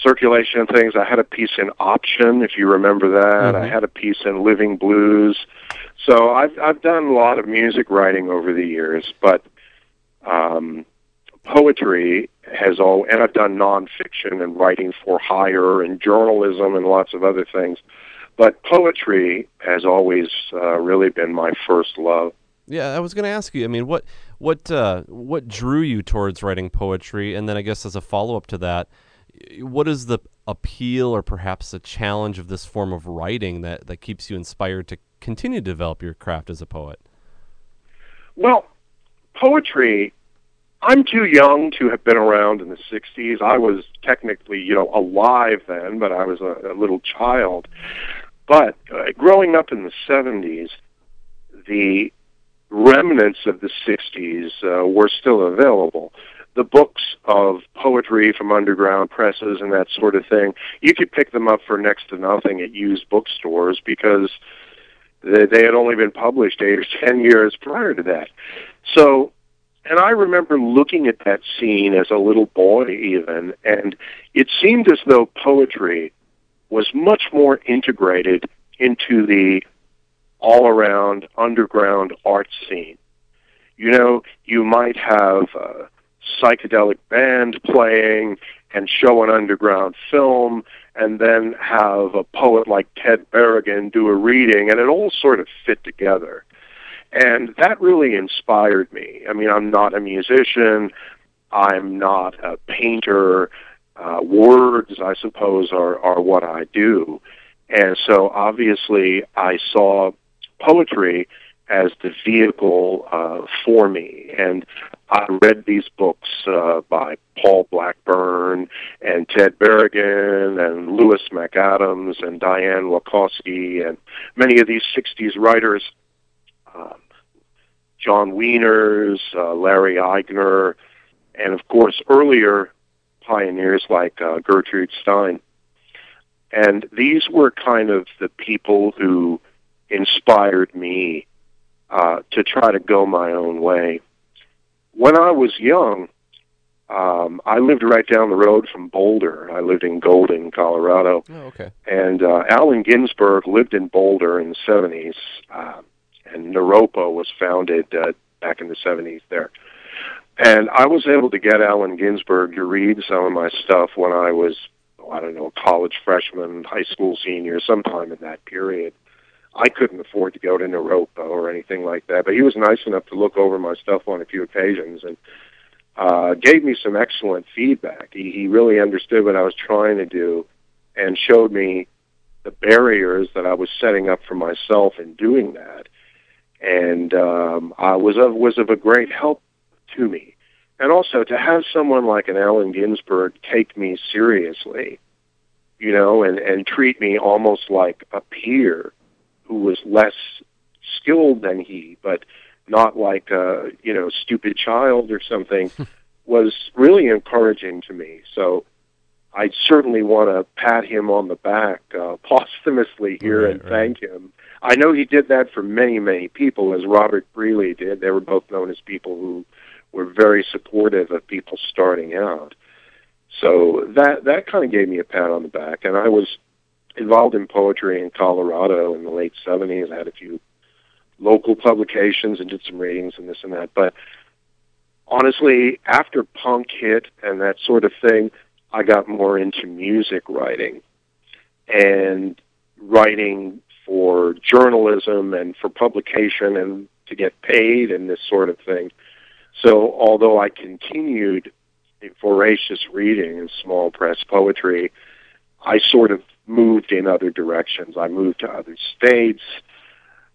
circulation things. I had a piece in Option, if you remember that. I Mhm. had a piece in Living Blues. So I've I've done a lot of music writing over the years, but um, poetry has all, and I've done nonfiction and writing for hire and journalism and lots of other things. But poetry has always uh, really been my first love. Yeah, I was going to ask you. I mean, what what uh, what drew you towards writing poetry? And then I guess as a follow up to that, what is the appeal or perhaps the challenge of this form of writing that, that keeps you inspired to continue to develop your craft as a poet? Well, poetry, I'm too young to have been around in the 60s. I was technically, you know, alive then, but I was a, a little child. But uh, growing up in the 70s, the remnants of the 60s uh, were still available. The books of poetry from underground presses and that sort of thing, you could pick them up for next to nothing at used bookstores because they, they had only been published eight or ten years prior to that. So, and I remember looking at that scene as a little boy even, and it seemed as though poetry was much more integrated into the all around underground art scene. You know, you might have a psychedelic band playing and show an underground film and then have a poet like Ted Berrigan do a reading and it all sort of fit together. And that really inspired me. I mean, I'm not a musician. I'm not a painter. Uh, words, I suppose, are, are what I do. And so obviously I saw poetry as the vehicle uh, for me. And I read these books uh, by Paul Blackburn and Ted Berrigan and Lewis MacAdams and Diane Wakoski and many of these 60s writers, um, John Wieners, uh, Larry Eigner, and of course earlier pioneers like uh, Gertrude Stein. And these were kind of the people who inspired me uh, to try to go my own way. When I was young, um, I lived right down the road from Boulder. I lived in Golden, Colorado. Oh, okay. And uh, Allen Ginsberg lived in Boulder in the 70s, uh, and Naropa was founded uh, back in the 70s there. And I was able to get Allen Ginsberg to read some of my stuff when I was, oh, I don't know, college freshman, high school senior, sometime in that period. I couldn't afford to go to Naropa or anything like that, but he was nice enough to look over my stuff on a few occasions and uh, gave me some excellent feedback. He, he really understood what I was trying to do and showed me the barriers that I was setting up for myself in doing that. And um, I was of was of a great help to me. And also to have someone like an Allen Ginsberg take me seriously, you know, and, and treat me almost like a peer who was less skilled than he, but not like a you know stupid child or something, was really encouraging to me. So I certainly want to pat him on the back uh, posthumously here Right, and right. thank him. I know he did that for many, many people, as Robert Creeley did. They were both known as people who were very supportive of people starting out. So that that kind of gave me a pat on the back, and I was involved in poetry in Colorado in the late '70s. I had a few local publications and did some readings and this and that. But honestly, after punk hit and that sort of thing, I got more into music writing and writing for journalism and for publication and to get paid and this sort of thing. So although I continued voracious reading and small press poetry, I sort of moved in other directions. I moved to other states.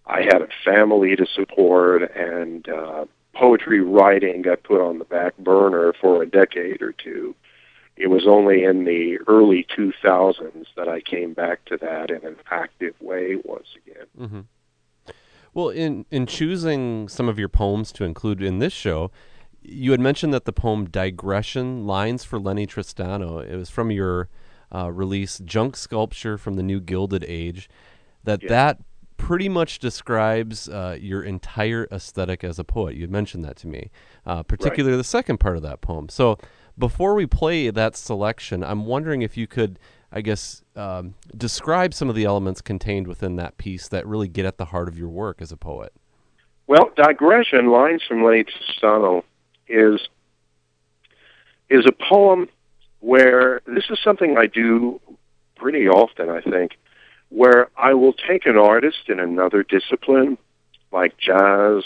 I had a family to support, and uh, poetry writing got put on the back burner for a decade or two. It was only in the early 2000s that I came back to that in an active way once again. hmm Well, in in choosing some of your poems to include in this show, you had mentioned that the poem "Digression: Lines for Lennie Tristano" it was from your uh, release "Junk Sculpture from the New Gilded Age." That Yeah. that pretty much describes uh, your entire aesthetic as a poet. You mentioned that to me, uh, particularly the second part of that poem. So, before we play that selection, I'm wondering if you could, I guess, um, describe some of the elements contained within that piece that really get at the heart of your work as a poet. Well, digression lines from Lennie Tristano is is a poem where this is something I do pretty often. I think where I will take an artist in another discipline like jazz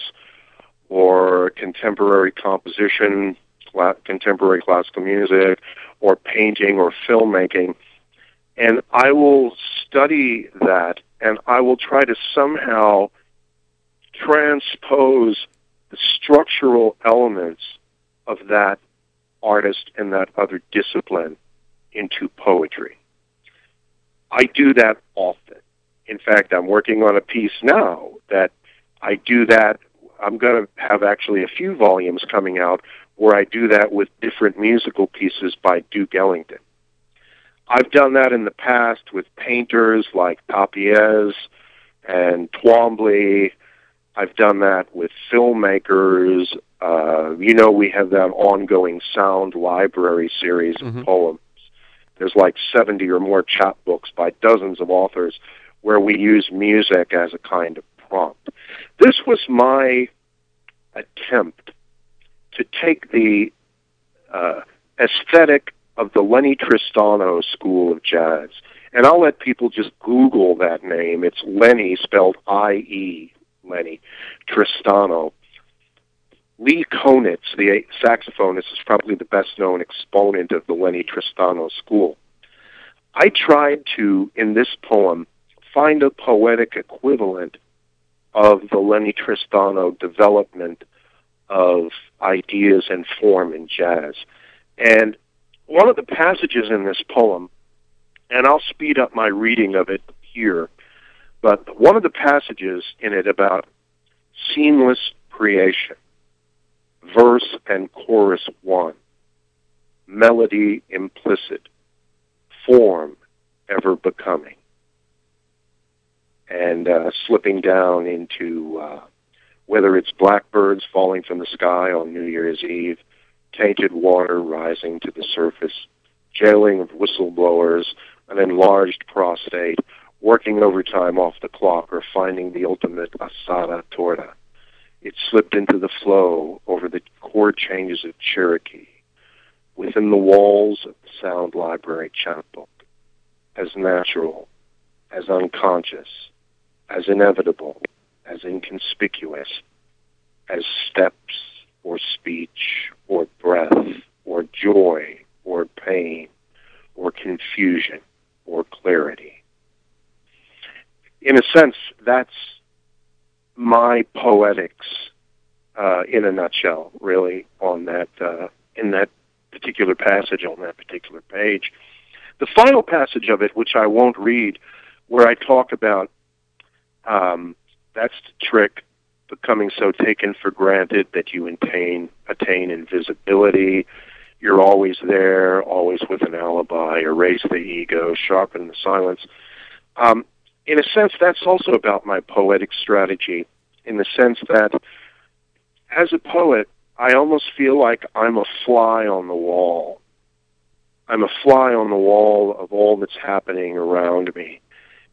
or contemporary composition, contemporary classical music, or painting or filmmaking. And I will study that and I will try to somehow transpose the structural elements of that artist and that other discipline into poetry. I do that often. In fact, I'm working on a piece now that I do that. I'm going to have actually a few volumes coming out where I do that with different musical pieces by Duke Ellington. I've done that in the past with painters like Tapies and Twombly. I've done that with filmmakers. Uh, you know, we have that ongoing sound library series of mm-hmm. poems. There's like 70 or more chapbooks by dozens of authors where we use music as a kind of prompt. This was my attempt to take the uh, aesthetic of the Lennie Tristano School of Jazz. And I'll let people just Google that name. It's Lennie, spelled I-E, Lennie Tristano. Lee Konitz, the saxophonist, is probably the best known exponent of the Lennie Tristano school. I tried to, in this poem, find a poetic equivalent of the Lennie Tristano development of ideas and form in jazz. And one of the passages in this poem, and I'll speed up my reading of it here, but one of the passages in it about seamless creation, verse and chorus one, melody implicit, form ever becoming, and uh, slipping down into uh, whether it's blackbirds falling from the sky on New Year's Eve, tainted water rising to the surface, jailing of whistleblowers, an enlarged prostate, working overtime off the clock, or finding the ultimate asada torta. It slipped into the flow over the chord changes of Cherokee, within the walls of the Sound Library chapbook, as natural, as unconscious, as inevitable, as inconspicuous, as steps or speech or breath or joy or pain or confusion or clarity. In a sense, that's my poetics uh, in a nutshell, really, on that uh, in that particular passage on that particular page. The final passage of it, which I won't read, where I talk about um, that's the trick becoming so taken for granted that you attain attain invisibility. You're always there, always with an alibi. Erase the ego, sharpen the silence. Um, in a sense, that's also about my poetic strategy. In the sense that, as a poet, I almost feel like I'm a fly on the wall. I'm a fly on the wall of all that's happening around me.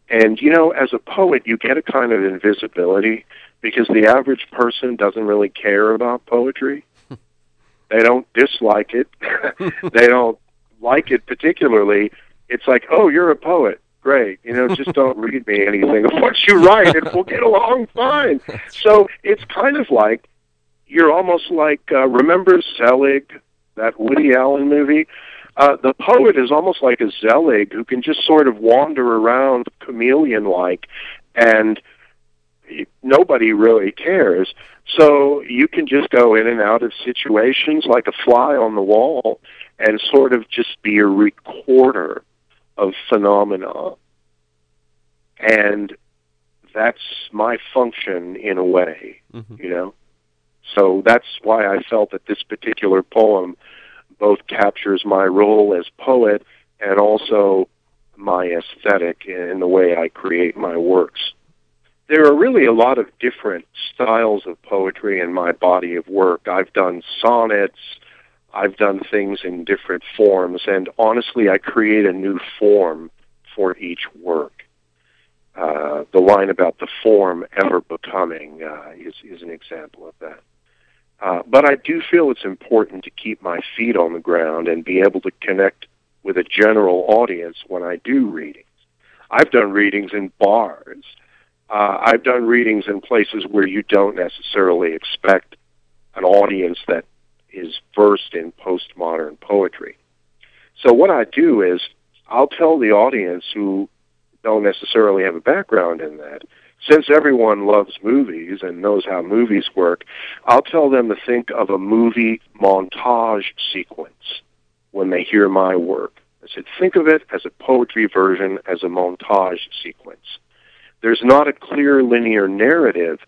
And you know, as a poet, you get a kind of invisibility because the average person doesn't really care about poetry. they don't dislike it. they don't like it particularly. It's like, oh, you're a poet. Great. You know, just don't read me anything of what you write and we'll get along fine. So it's kind of like you're almost like uh, remember Zelig, that Woody Allen movie? Uh, the poet is almost like a Zelig who can just sort of wander around chameleon like and nobody really cares. So you can just go in and out of situations like a fly on the wall and sort of just be a recorder of phenomena. And that's my function in a way, mm-hmm. you know? So that's why I felt that this particular poem both captures my role as poet and also my aesthetic in the way I create my works there are really a lot of different styles of poetry in my body of work. I've done sonnets, I've done things in different forms, and honestly, I create a new form for each work. Uh, the line about the form ever becoming uh, is, is an example of that. Uh, but I do feel it's important to keep my feet on the ground and be able to connect with a general audience when I do readings. I've done readings in bars. Uh, I've done readings in places where you don't necessarily expect an audience that is versed in postmodern poetry. So what I do is I'll tell the audience who don't necessarily have a background in that, since everyone loves movies and knows how movies work, I'll tell them to think of a movie montage sequence when they hear my work. I said, think of it as a poetry version, as a montage sequence. There's not a clear linear narrative,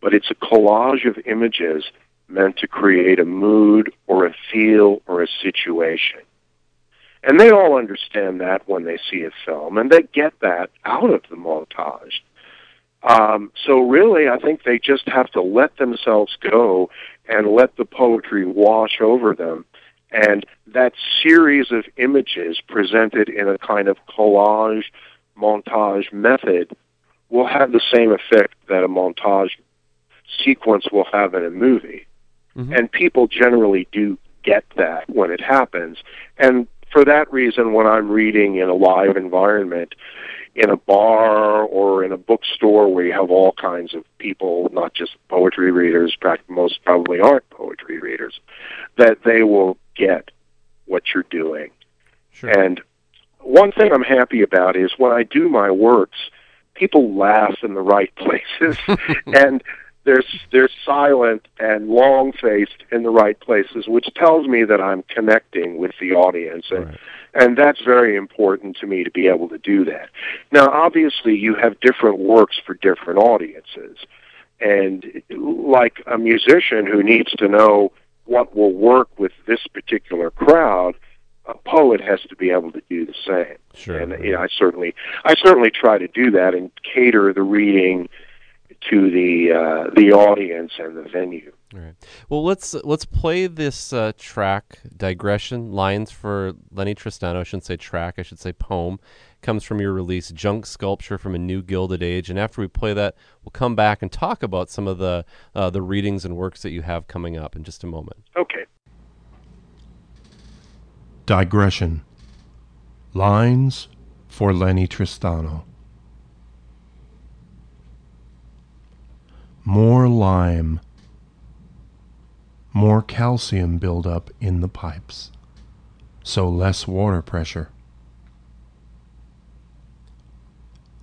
but it's a collage of images meant to create a mood or a feel or a situation. And they all understand that when they see a film, and they get that out of the montage. Um, so really, I think they just have to let themselves go and let the poetry wash over them. And that series of images presented in a kind of collage montage method will have the same effect that a montage sequence will have in a movie. Mm-hmm. And people generally do get that when it happens. And for that reason, when I'm reading in a live environment, in a bar or in a bookstore where you have all kinds of people, not just poetry readers, most probably aren't poetry readers, that they will get what you're doing. Sure. And one thing I'm happy about is when I do my works, people laugh in the right places and they're they're silent and long faced in the right places, which tells me that I'm connecting with the audience, and right. and that's very important to me to be able to do that. Now, obviously, you have different works for different audiences, and like a musician who needs to know what will work with this particular crowd, a poet has to be able to do the same. Sure. And you know, I certainly I certainly try to do that and cater the reading to the uh, the audience and the venue. All right. Well, let's let's play this uh, track digression lines for Lennie Tristano. I shouldn't say track. I should say poem. Comes from your release, Junk Sculpture from a New Gilded Age. And after we play that, we'll come back and talk about some of the uh, the readings and works that you have coming up in just a moment. Okay. Digression. Lines for Lennie Tristano. More lime, more calcium buildup in the pipes, so less water pressure.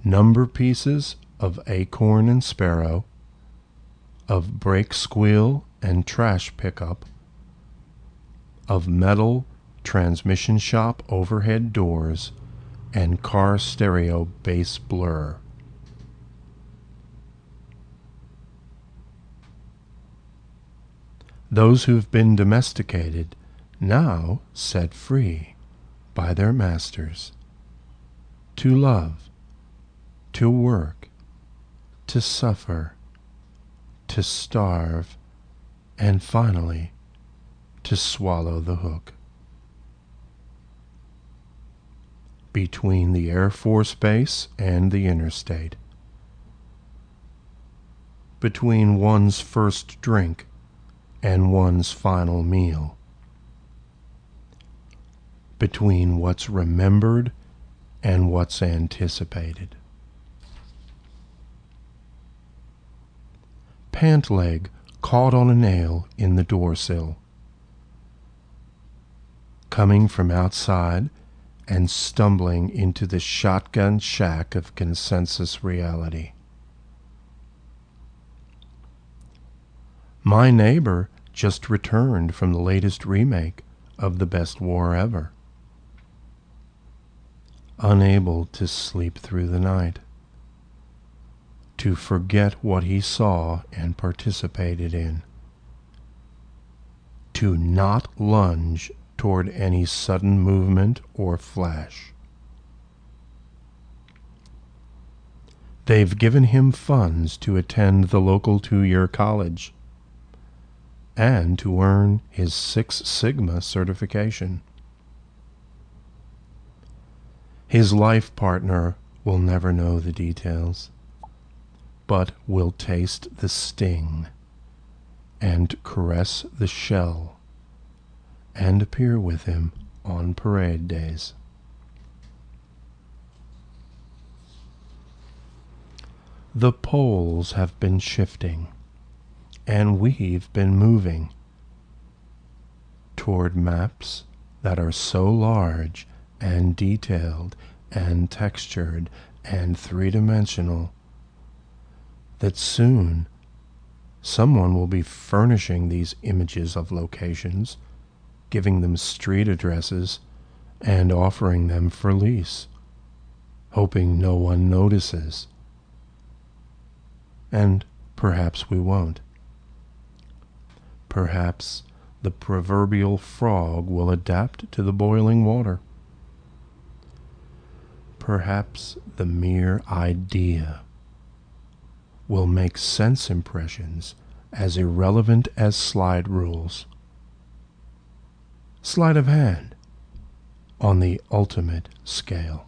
Number pieces of acorn and sparrow, of brake squeal and trash pickup, of metal transmission shop overhead doors and car stereo bass blur. Those who've been domesticated, now set free by their masters, to love, to work, to suffer, to starve, and finally to swallow the hook. Between the Air Force Base and the interstate. Between one's first drink and one's final meal. Between what's remembered and what's anticipated. Pant leg caught on a nail in the door sill. Coming from outside and stumbling into the shotgun shack of consensus reality. My neighbor just returned from the latest remake of The Best War Ever. Unable to sleep through the night. To forget what he saw and participated in. To not lunge toward any sudden movement or flash. They've given him funds to attend the local two year college and to earn his Six Sigma certification. His life partner will never know the details, but will taste the sting and caress the shell and appear with him on parade days. The poles have been shifting and we've been moving toward maps that are so large and detailed and textured and three dimensional that soon someone will be furnishing these images of locations, giving them street addresses, and offering them for lease, hoping no one notices. And perhaps we won't. Perhaps the proverbial frog will adapt to the boiling water. Perhaps the mere idea will make sense impressions as irrelevant as slide rules. Sleight of hand on the ultimate scale.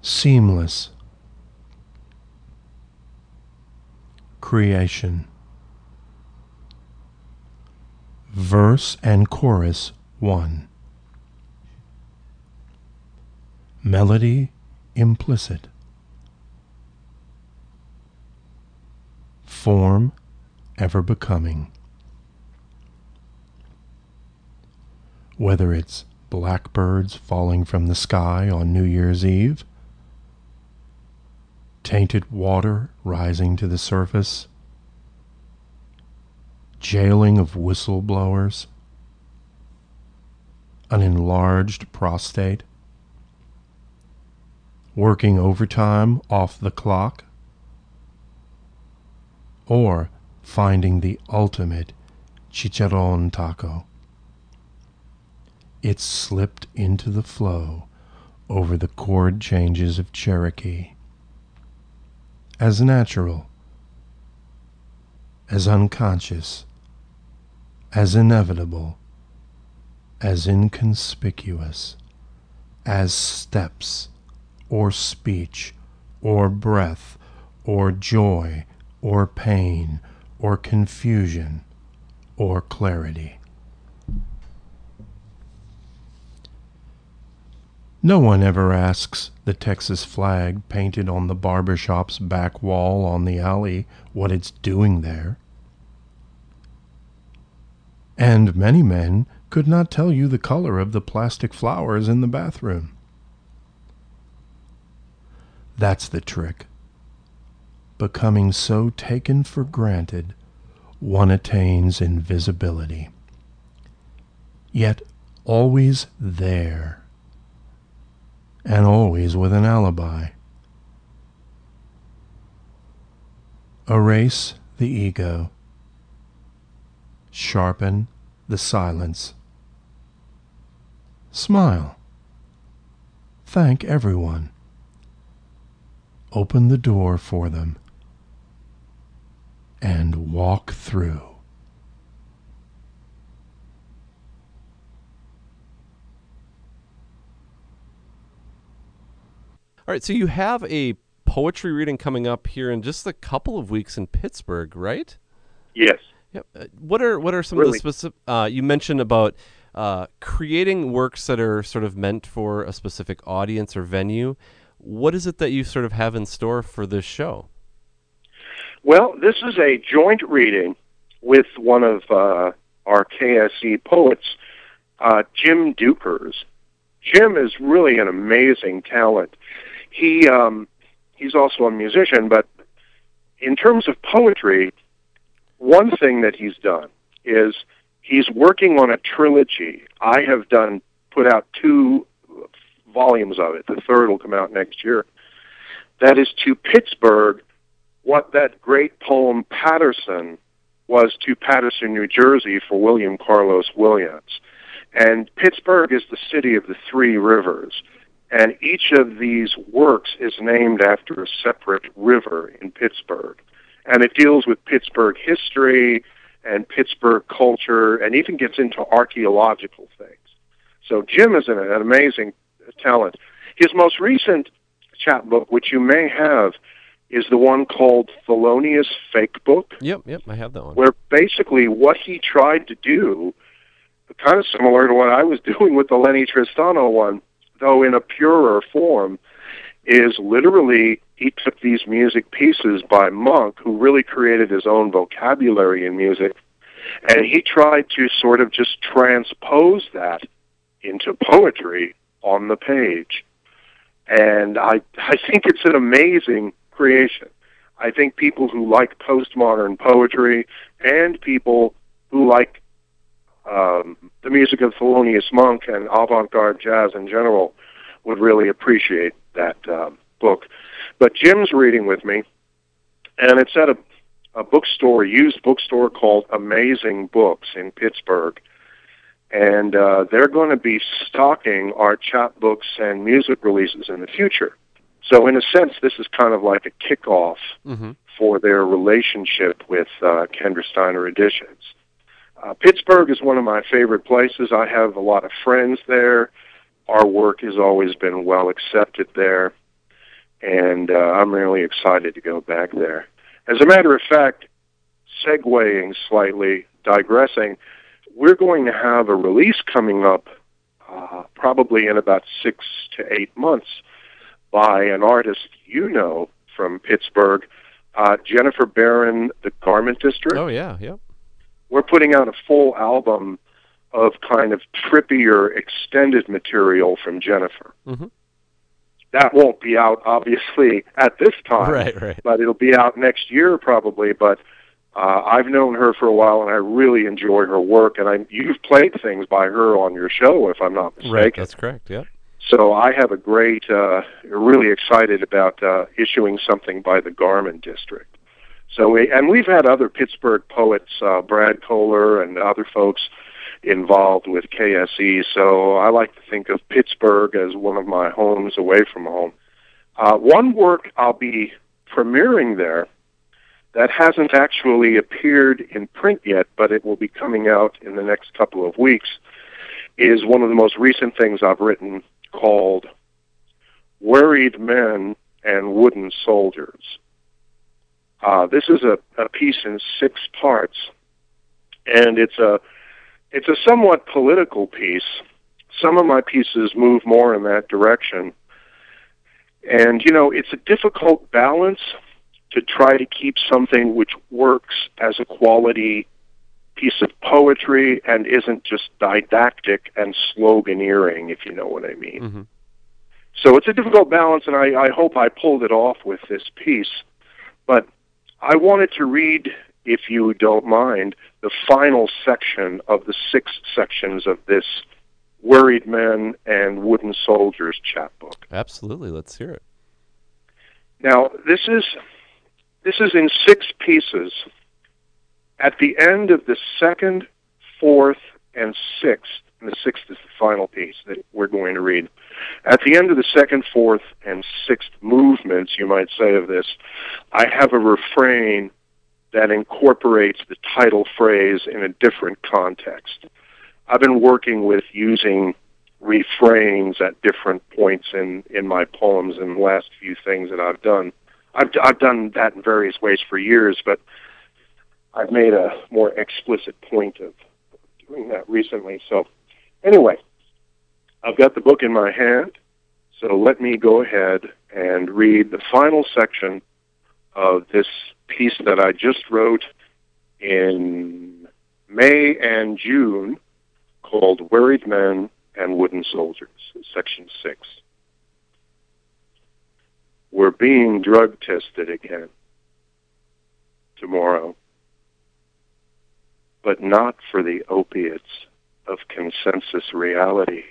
Seamless creation. Verse and chorus 1. Melody implicit. Form ever becoming. Whether it's blackbirds falling from the sky on New Year's Eve, tainted water rising to the surface, jailing of whistleblowers, an enlarged prostate, working overtime off the clock, or finding the ultimate chicharron taco. It slipped into the flow over the chord changes of Cherokee. As natural, as unconscious, as inevitable, as inconspicuous, as steps, or speech, or breath, or joy, or pain, or confusion, or clarity. No one ever asks the Texas flag painted on the barber shop's back wall on the alley what it's doing there. And many men could not tell you the color of the plastic flowers in the bathroom. That's the trick. Becoming so taken for granted, one attains invisibility. Yet always there and always with an alibi. Erase the ego. Sharpen the silence. Smile. Thank everyone. Open the door for them and walk through. All right, so you have a poetry reading coming up here in just a couple of weeks in Pittsburgh, right? Yes. Yep. Uh, what are what are some really? of the specific? Uh, you mentioned about uh, creating works that are sort of meant for a specific audience or venue. What is it that you sort of have in store for this show? Well, this is a joint reading with one of uh, our KSE poets, uh, Jim Dukers. Jim is really an amazing talent he um, he's also a musician, but in terms of poetry, one thing that he's done is he's working on a trilogy. I have done put out two volumes of it. The third will come out next year. That is to Pittsburgh what that great poem Paterson was to Paterson, New Jersey for William Carlos Williams. And Pittsburgh is the city of the three rivers. And each of these works is named after a separate river in Pittsburgh. And it deals with Pittsburgh history and Pittsburgh culture and even gets into archaeological things. So Jim is an, an amazing talent. His most recent chapbook, which you may have, is the one called Thelonious Fake Book. Yep, yep, I have that one. Where basically what he tried to do, kind of similar to what I was doing with the Lennie Tristano one, though in a purer form, is literally he took these music pieces by Monk, who really created his own vocabulary in music, And he tried to sort of just transpose that into poetry on the page. And I, I think it's an amazing creation. I think people who like postmodern poetry and people who like um, the music of Thelonious Monk and avant-garde jazz in general would really appreciate that um, book. But Jim's reading with me, and it's at a, a bookstore, a used bookstore called Amazing Books in Pittsburgh. And uh, they're going to be stocking our chapbooks and music releases in the future. So, in a sense, this is kind of like a kickoff mm-hmm. for their relationship with uh, Kendra Steiner Editions. Uh, Pittsburgh is one of my favorite places. I have a lot of friends there. Our work has always been well accepted there, and uh, I'm really excited to go back there. As a matter of fact, segueing slightly, digressing, we're going to have a release coming up uh, probably in about six to eight months by an artist you know from Pittsburgh, uh, Jennifer Baron, The Garment District. Oh, yeah, yeah we're putting out a full album of kind of trippier extended material from Jennifer. Mm-hmm. That won't be out obviously at this time, right, right. but it'll be out next year probably. But uh, I've known her for a while, and I really enjoy her work. And I, you've played things by her on your show, if I'm not mistaken. Right, that's correct. Yeah. So I have a great, uh, really excited about uh, issuing something by the Garment District. So we, and we've had other Pittsburgh poets, uh, Brad Kohler and other folks involved with KSE. So I like to think of Pittsburgh as one of my homes away from home. Uh, one work I'll be premiering there that hasn't actually appeared in print yet, but it will be coming out in the next couple of weeks, is one of the most recent things I've written called Worried Men and Wooden Soldiers. Uh, this is a, a piece in six parts, and it's a it's a somewhat political piece. Some of my pieces move more in that direction, and you know it's a difficult balance to try to keep something which works as a quality piece of poetry and isn't just didactic and sloganeering, if you know what I mean. Mm-hmm. So it's a difficult balance, and I, I hope I pulled it off with this piece. But I wanted to read, if you don't mind, the final section of the six sections of this Worried Men and Wooden Soldiers chapbook. Absolutely, let's hear it. Now, this is this is in six pieces. At the end of the second, fourth, and sixth, and the sixth is the final piece that we're going to read. At the end of the second, fourth, and sixth movements, you might say, of this, I have a refrain that incorporates the title phrase in a different context. I've been working with using refrains at different points in, in my poems in the last few things that I've done. I've, I've done that in various ways for years, but I've made a more explicit point of doing that recently. So, anyway, I've got the book in my hand, so let me go ahead and read the final section of this piece that I just wrote in May and June called Worried Men and Wooden Soldiers, section 6. We're being drug tested again tomorrow, but not for the opiates of consensus reality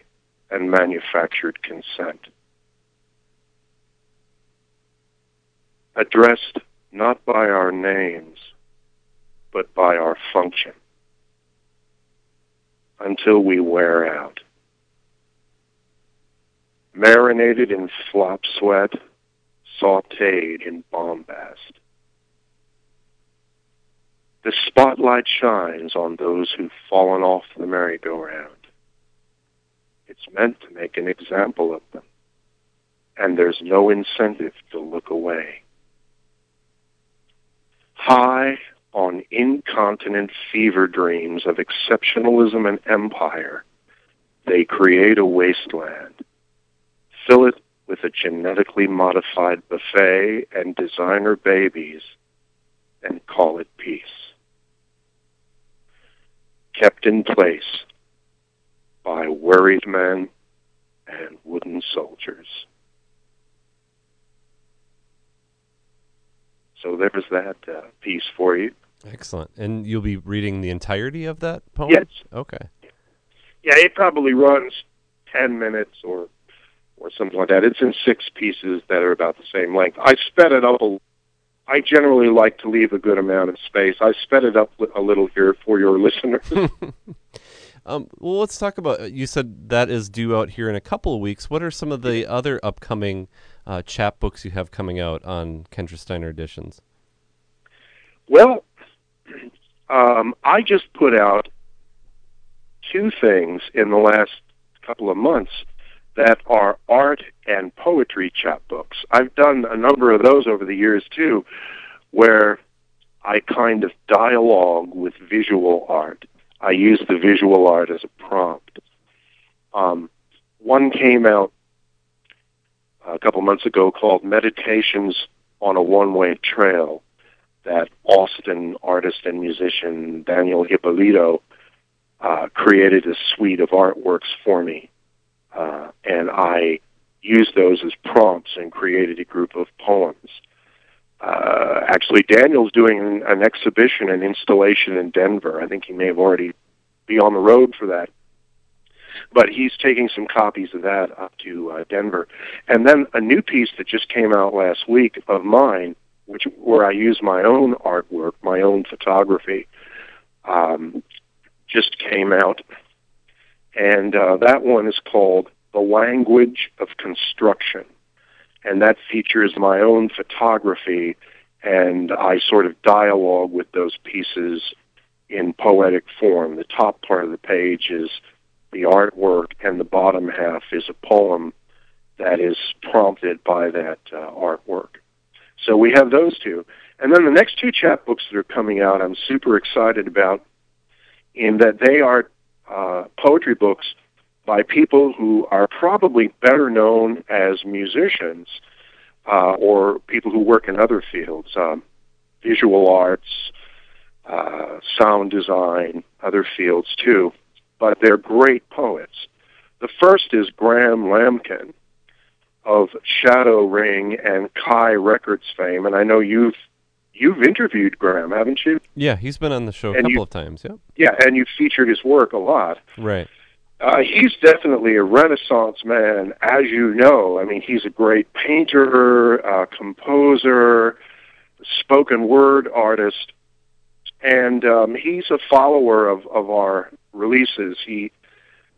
and manufactured consent. Addressed not by our names, but by our function, until we wear out. Marinated in flop sweat, sauteed in bombast. The spotlight shines on those who've fallen off the merry-go-round. It's meant to make an example of them. And there's no incentive to look away. High on incontinent fever dreams of exceptionalism and empire, they create a wasteland. Fill it with a genetically modified buffet and designer babies and call it peace. Kept in place by worried men and wooden soldiers. So there's that uh, piece for you. Excellent. And you'll be reading the entirety of that poem? Yes. Okay. Yeah, it probably runs 10 minutes or or something like that. It's in six pieces that are about the same length. I sped it up a I generally like to leave a good amount of space. I sped it up a little here for your listeners. um, well, let's talk about. You said that is due out here in a couple of weeks. What are some of the other upcoming uh, chapbooks you have coming out on Kendra Steiner editions? Well, um, I just put out two things in the last couple of months that are art and poetry chapbooks. I've done a number of those over the years too, where I kind of dialogue with visual art. I use the visual art as a prompt. Um, one came out a couple months ago called Meditations on a One Way Trail that Austin artist and musician Daniel Hippolito uh, created a suite of artworks for me. Uh, and I used those as prompts and created a group of poems. Uh, actually, Daniel's doing an, an exhibition, an installation in Denver. I think he may have already be on the road for that. But he's taking some copies of that up to uh, Denver. And then a new piece that just came out last week of mine, which where I use my own artwork, my own photography, um, just came out and uh, that one is called The Language of Construction. And that features my own photography, and I sort of dialogue with those pieces in poetic form. The top part of the page is the artwork, and the bottom half is a poem that is prompted by that uh, artwork. So we have those two. And then the next two chapbooks that are coming out, I'm super excited about in that they are uh, poetry books by people who are probably better known as musicians uh, or people who work in other fields, um, visual arts, uh, sound design, other fields too. But they're great poets. The first is Graham Lambkin of Shadow Ring and Kye Records fame, and I know you've you've interviewed Graham, haven't you? Yeah, he's been on the show a and couple you, of times. Yeah. Yeah, and you've featured his work a lot. Right. Uh, he's definitely a Renaissance man, as you know. I mean, he's a great painter, uh, composer, spoken word artist, and um, he's a follower of, of our releases. He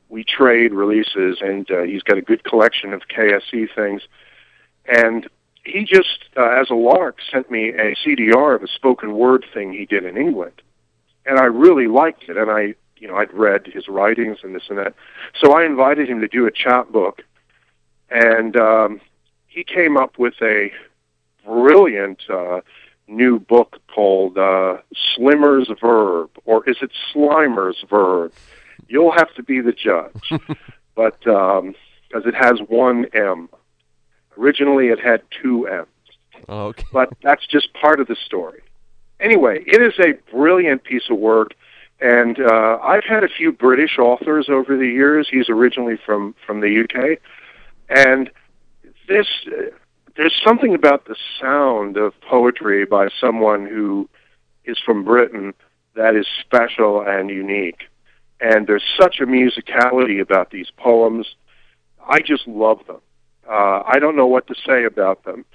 we trade releases, and uh, he's got a good collection of KSE things. And he just, uh, as a lark, sent me a CDR of a spoken word thing he did in England, and I really liked it. And I, you know, I'd read his writings and this and that, so I invited him to do a chapbook, and um, he came up with a brilliant uh, new book called uh, Slimmer's Verb, or is it Slimer's Verb? You'll have to be the judge, but because um, it has one M. Originally, it had two M's. Oh, okay. But that's just part of the story. Anyway, it is a brilliant piece of work, and uh, I've had a few British authors over the years. He's originally from from the UK, and this uh, there's something about the sound of poetry by someone who is from Britain that is special and unique. And there's such a musicality about these poems. I just love them. Uh, I don't know what to say about them.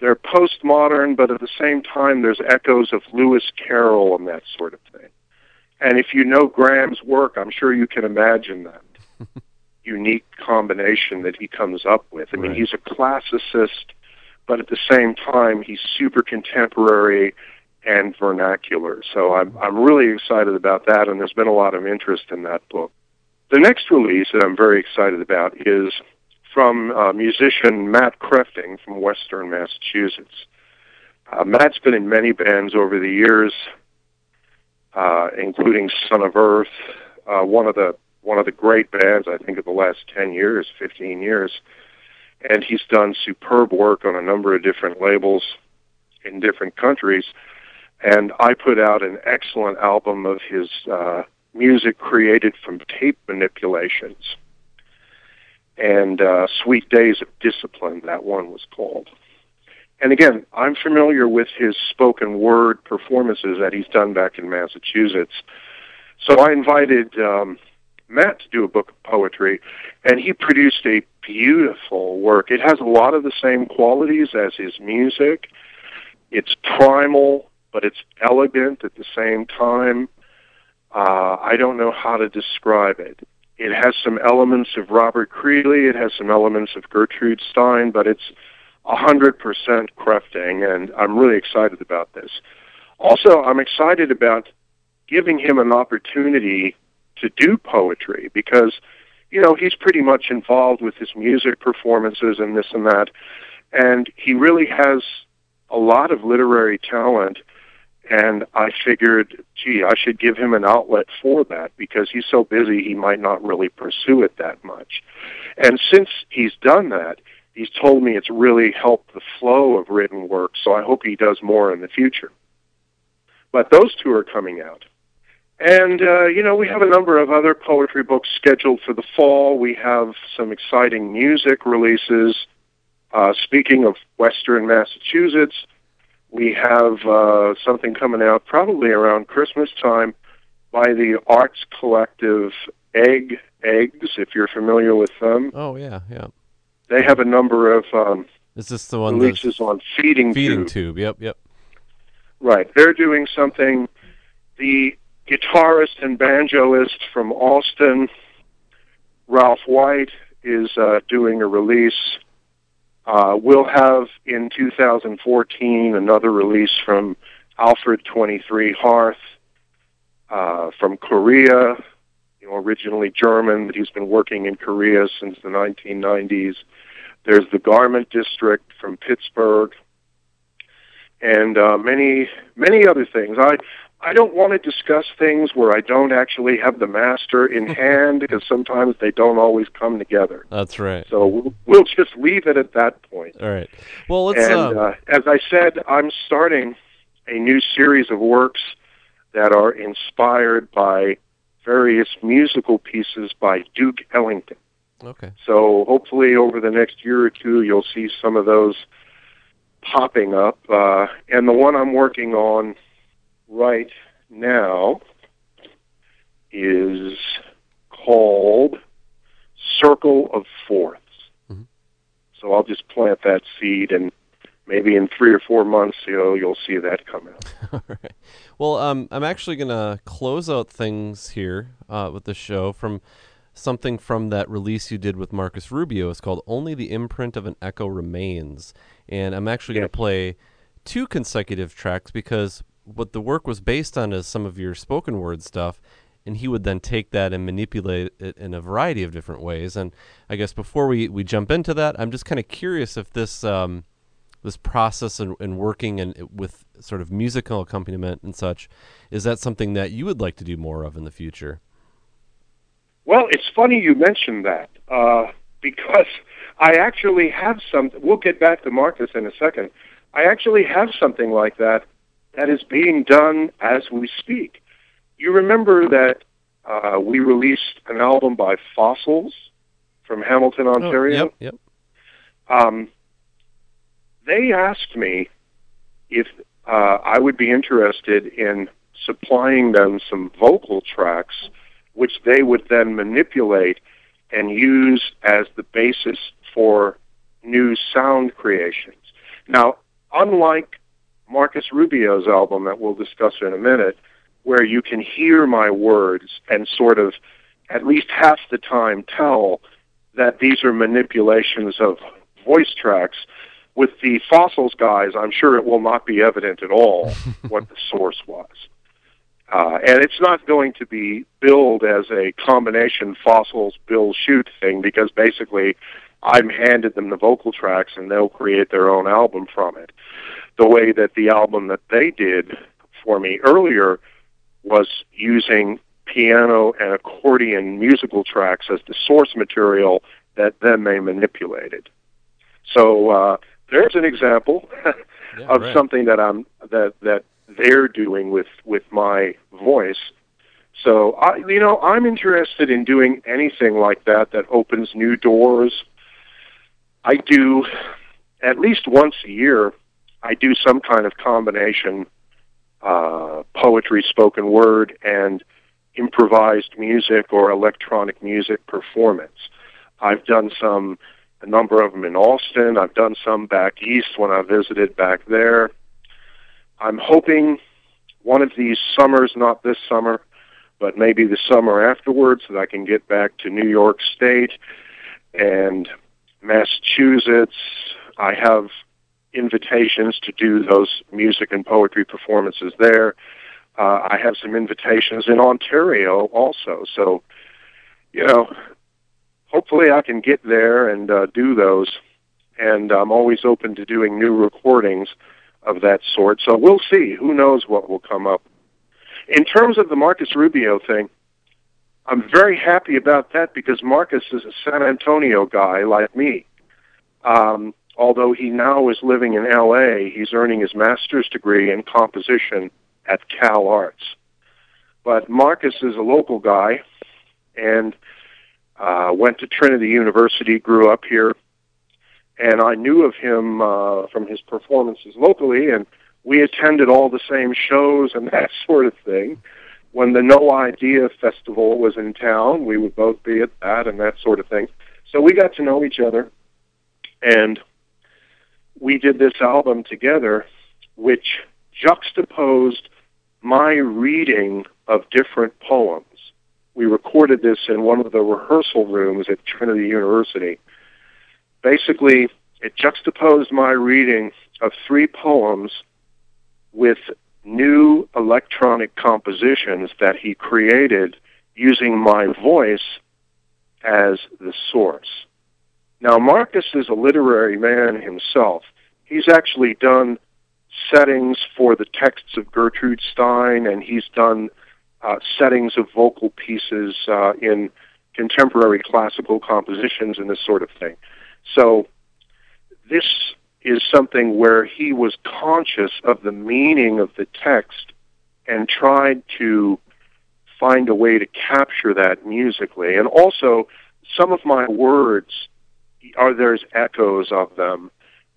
They're postmodern, but at the same time, there's echoes of Lewis Carroll and that sort of thing. And if you know Graham's work, I'm sure you can imagine that unique combination that he comes up with. I mean, right. he's a classicist, but at the same time, he's super contemporary and vernacular. So I'm I'm really excited about that, and there's been a lot of interest in that book. The next release that I'm very excited about is from uh, musician Matt Krefting from Western Massachusetts. Uh, Matt's been in many bands over the years, uh, including Son of Earth, uh, one of the one of the great bands I think of the last ten years, fifteen years, and he's done superb work on a number of different labels in different countries. And I put out an excellent album of his uh, music created from tape manipulations. And uh, Sweet Days of Discipline, that one was called. And again, I'm familiar with his spoken word performances that he's done back in Massachusetts. So I invited um, Matt to do a book of poetry, and he produced a beautiful work. It has a lot of the same qualities as his music. It's primal, but it's elegant at the same time. Uh, I don't know how to describe it. It has some elements of Robert Creeley. It has some elements of Gertrude Stein, but it's a hundred percent Krefting, and I'm really excited about this. Also, I'm excited about giving him an opportunity to do poetry because, you know, he's pretty much involved with his music performances and this and that, and he really has a lot of literary talent. And I figured, gee, I should give him an outlet for that because he's so busy he might not really pursue it that much. And since he's done that, he's told me it's really helped the flow of written work, so I hope he does more in the future. But those two are coming out. And, uh, you know, we have a number of other poetry books scheduled for the fall. We have some exciting music releases. Uh, speaking of Western Massachusetts, we have uh, something coming out probably around Christmas time by the arts collective Egg Eggs, if you're familiar with them. Oh, yeah, yeah. They have a number of um, Is this the one releases on Feeding, feeding Tube. tube? Yep, yep. Right. They're doing something. The guitarist and banjoist from Austin, Ralph White, is uh, doing a release. Uh, we'll have in 2014 another release from Alfred 23 Harth uh, from Korea, you know, originally German, but he's been working in Korea since the 1990s. There's the Garment District from Pittsburgh, and uh, many many other things. I I don't want to discuss things where I don't actually have the master in hand because sometimes they don't always come together. That's right. So we'll, we'll just leave it at that point. All right. Well, let's. And uh, uh, as I said, I'm starting a new series of works that are inspired by various musical pieces by Duke Ellington. okay. So hopefully over the next year or two, you'll see some of those popping up. Uh, and the one I'm working on right now is called Circle of Fourths. Mhm. So I'll just plant that seed, and maybe in three or four months, you know, you'll see that come out. All right. Well, um, I'm actually gonna close out things here uh, with the show from something from that release you did with Marcus Rubio. It's called "Only the Imprint of an Echo Remains," and I'm actually gonna Yes. play two consecutive tracks because what the work was based on is some of your spoken word stuff. And he would then take that and manipulate it in a variety of different ways. And I guess before we, we jump into that, I'm just kind of curious if this um, this process and, and working and with sort of musical accompaniment and such is that something that you would like to do more of in the future Well, it's funny you mentioned that uh, because I actually have some. We'll get back to Marcus in a second. I actually have something like that that is being done as we speak. You remember that uh, we released an album by Fossils from Hamilton, Ontario. Oh, yep yep um, they asked me if uh, I would be interested in supplying them some vocal tracks, which they would then manipulate and use as the basis for new sound creations. Now, unlike Marcus Rubio's album that we'll discuss in a minute, where you can hear my words and sort of at least half the time tell that these are manipulations of voice tracks. With the fossils guys, I'm sure it will not be evident at all what the source was. Uh, and it's not going to be billed as a combination fossils Bill Shute thing because basically I've handed them the vocal tracks and they'll create their own album from it. The way that the album that they did for me earlier was using piano and accordion musical tracks as the source material that then they manipulated. So uh, there's an example yeah, of right. something that I'm that that they're doing with with my voice. So I, you know, I'm interested in doing anything like that that opens new doors. I do at least once a year. I do some kind of combination uh, poetry, spoken word, and improvised music or electronic music performance. I've done some, a number of them in Austin. I've done some back east when I visited back there. I'm hoping one of these summers, not this summer, but maybe the summer afterwards, that I can get back to New York State and Massachusetts. I have invitations to do those music and poetry performances there. Uh, I have some invitations in Ontario also. So, you know, hopefully I can get there and uh, do those. And I'm always open to doing new recordings of that sort. So we'll see. Who knows what will come up. In terms of the Marcus Rubio thing, I'm very happy about that because Marcus is a San Antonio guy like me. Um, although he now is living in LA, he's earning his master's degree in composition at Cal Arts. But Marcus is a local guy and uh, went to Trinity University, grew up here, and I knew of him uh, from his performances locally, and we attended all the same shows and that sort of thing. When the No Idea Festival was in town, we would both be at that and that sort of thing. So we got to know each other, and we did this album together, which juxtaposed my reading of different poems. We recorded this in one of the rehearsal rooms at Trinity University. Basically, it juxtaposed my reading of three poems with new electronic compositions that he created using my voice as the source. Now, Marcus is a literary man himself. He's actually done settings for the texts of Gertrude Stein, and he's done uh, settings of vocal pieces uh, in contemporary classical compositions and this sort of thing. So, this is something where he was conscious of the meaning of the text and tried to find a way to capture that musically. And also, some of my words are there's echoes of them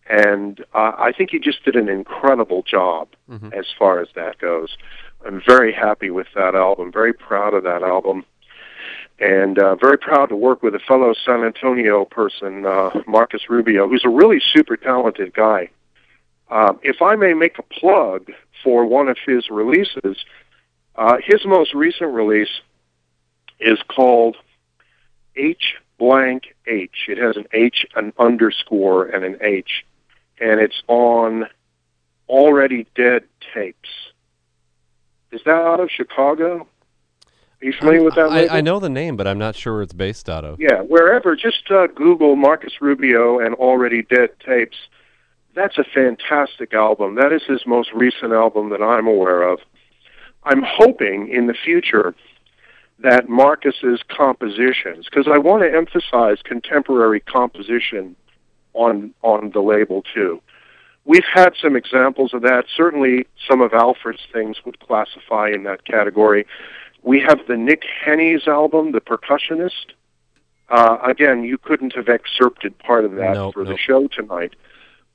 and uh, I think he just did an incredible job mm-hmm. as far as that goes. I'm very happy with that album, very proud of that album, and uh, very proud to work with a fellow San Antonio person, uh, Marcus Rubio, who's a really super talented guy. Uh, if I may make a plug for one of his releases, uh, his most recent release is called H blank H. It has an H, an underscore, and an H and it's on Already Dead tapes. Is that out of Chicago? Are you familiar with that? I, I, know the name, but I'm not sure where it's based out of. Yeah, wherever. Just uh, Google Marcus Rubio and Already Dead tapes. That's a fantastic album. That is his most recent album that I'm aware of. I'm hoping in the future that Marcus's compositions, because I want to emphasize contemporary composition on on the label too. We've had some examples of that. Certainly, some of Alfred's things would classify in that category. We have the Nick Hennies album, The Percussionist. Uh, again, you couldn't have excerpted part of that nope, for nope. the show tonight.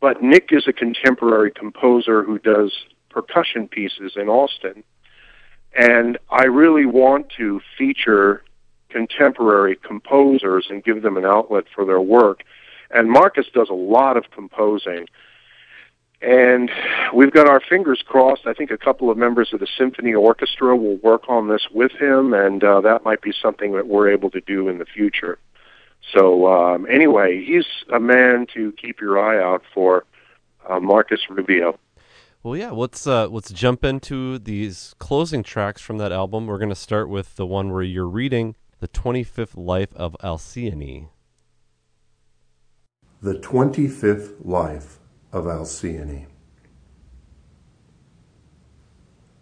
But Nick is a contemporary composer who does percussion pieces in Austin. And I really want to feature contemporary composers and give them an outlet for their work. And Marcus does a lot of composing. And we've got our fingers crossed. I think a couple of members of the symphony orchestra will work on this with him, and uh, that might be something that we're able to do in the future. So um, anyway, he's a man to keep your eye out for, uh, Marcus Rubio. Well, yeah. Let's uh, let's jump into these closing tracks from that album. We're going to start with the one where you're reading the 25th Life of Alcyone. The 25th Life of Alcyone.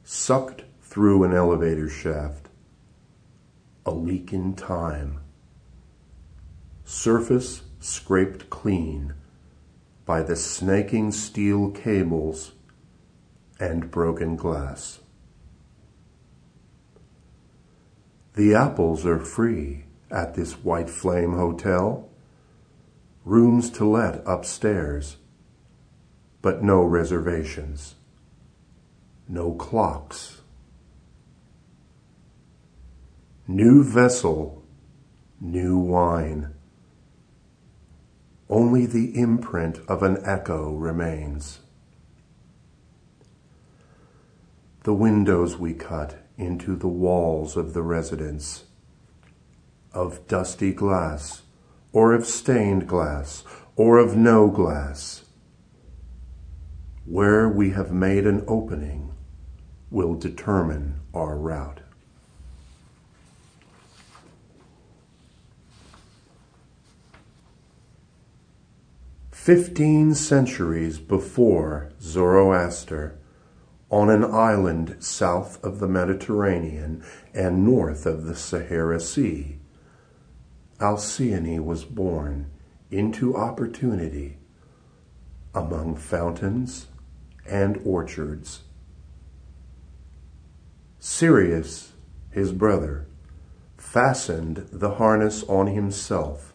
Sucked through an elevator shaft. A leak in time. Surface scraped clean by the snaking steel cables and broken glass. The apples are free at this White Flame Hotel. Rooms to let upstairs, but no reservations, no clocks. New vessel, new wine. Only the imprint of an echo remains. The windows we cut into the walls of the residence, of dusty glass, or of stained glass, or of no glass. Where we have made an opening will determine our route. Fifteen centuries before Zoroaster, on an island south of the Mediterranean and north of the Sahara Sea, Alcyone was born into opportunity among fountains and orchards. Sirius, his brother, fastened the harness on himself,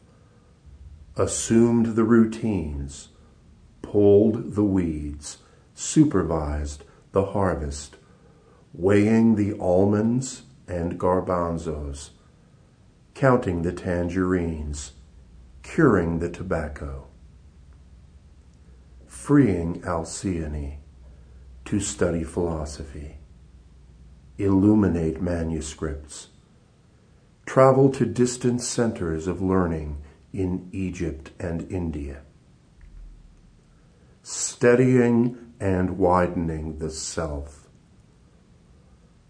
assumed the routines, pulled the weeds, supervised the harvest, weighing the almonds and garbanzos, counting the tangerines, curing the tobacco, freeing Alcyone to study philosophy, illuminate manuscripts, travel to distant centers of learning in Egypt and India, studying and widening the self,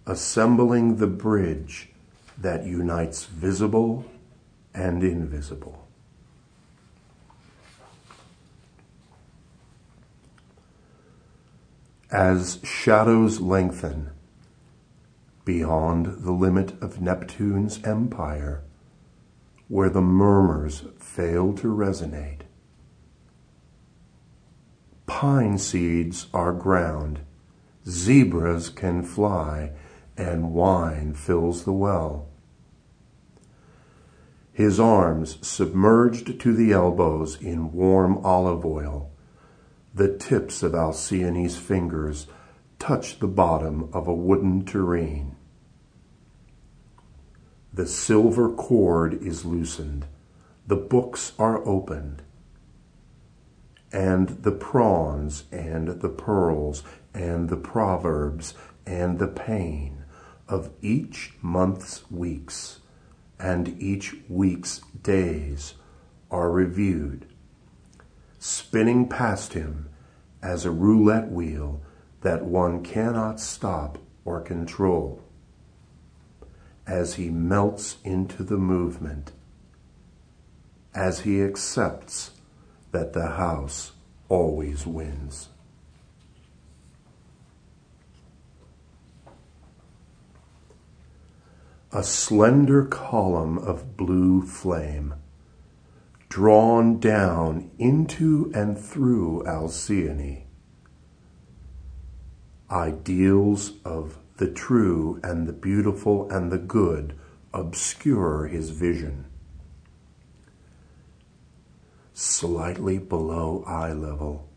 assembling the bridge that unites visible and invisible. As shadows lengthen beyond the limit of Neptune's empire, where the murmurs fail to resonate, pine seeds are ground, zebras can fly, and wine fills the well. His arms submerged to the elbows in warm olive oil, the tips of Alcyone's fingers touch the bottom of a wooden tureen. The silver cord is loosened, the books are opened, and the prawns and the pearls and the proverbs and the pain of each month's weeks and each week's days are reviewed, spinning past him as a roulette wheel that one cannot stop or control, as he melts into the movement, as he accepts that the house always wins. A slender column of blue flame, drawn down into and through Alcyone. Ideals of the true and the beautiful and the good obscure his vision slightly below eye level,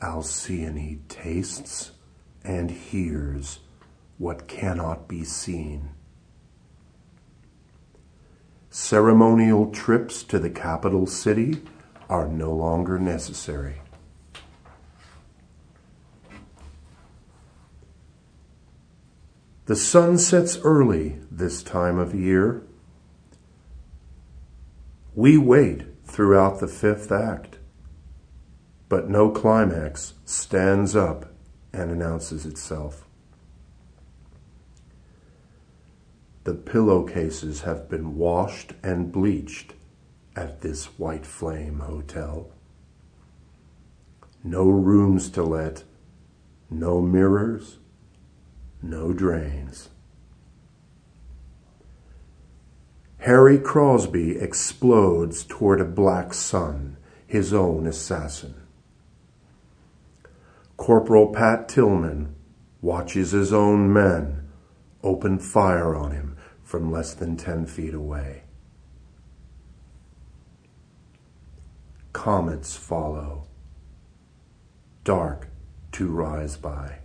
Alcyone tastes and hears what cannot be seen. Ceremonial trips to the capital city are no longer necessary. The sun sets early this time of year. We wait throughout the fifth act. But no climax stands up and announces itself. The pillowcases have been washed and bleached at this White Flame Hotel. No rooms to let, no mirrors, no drains. Harry Crosby explodes toward a black sun, his own assassin. Corporal Pat Tillman watches his own men open fire on him from less than 10 feet away. Comets follow, dark to rise by.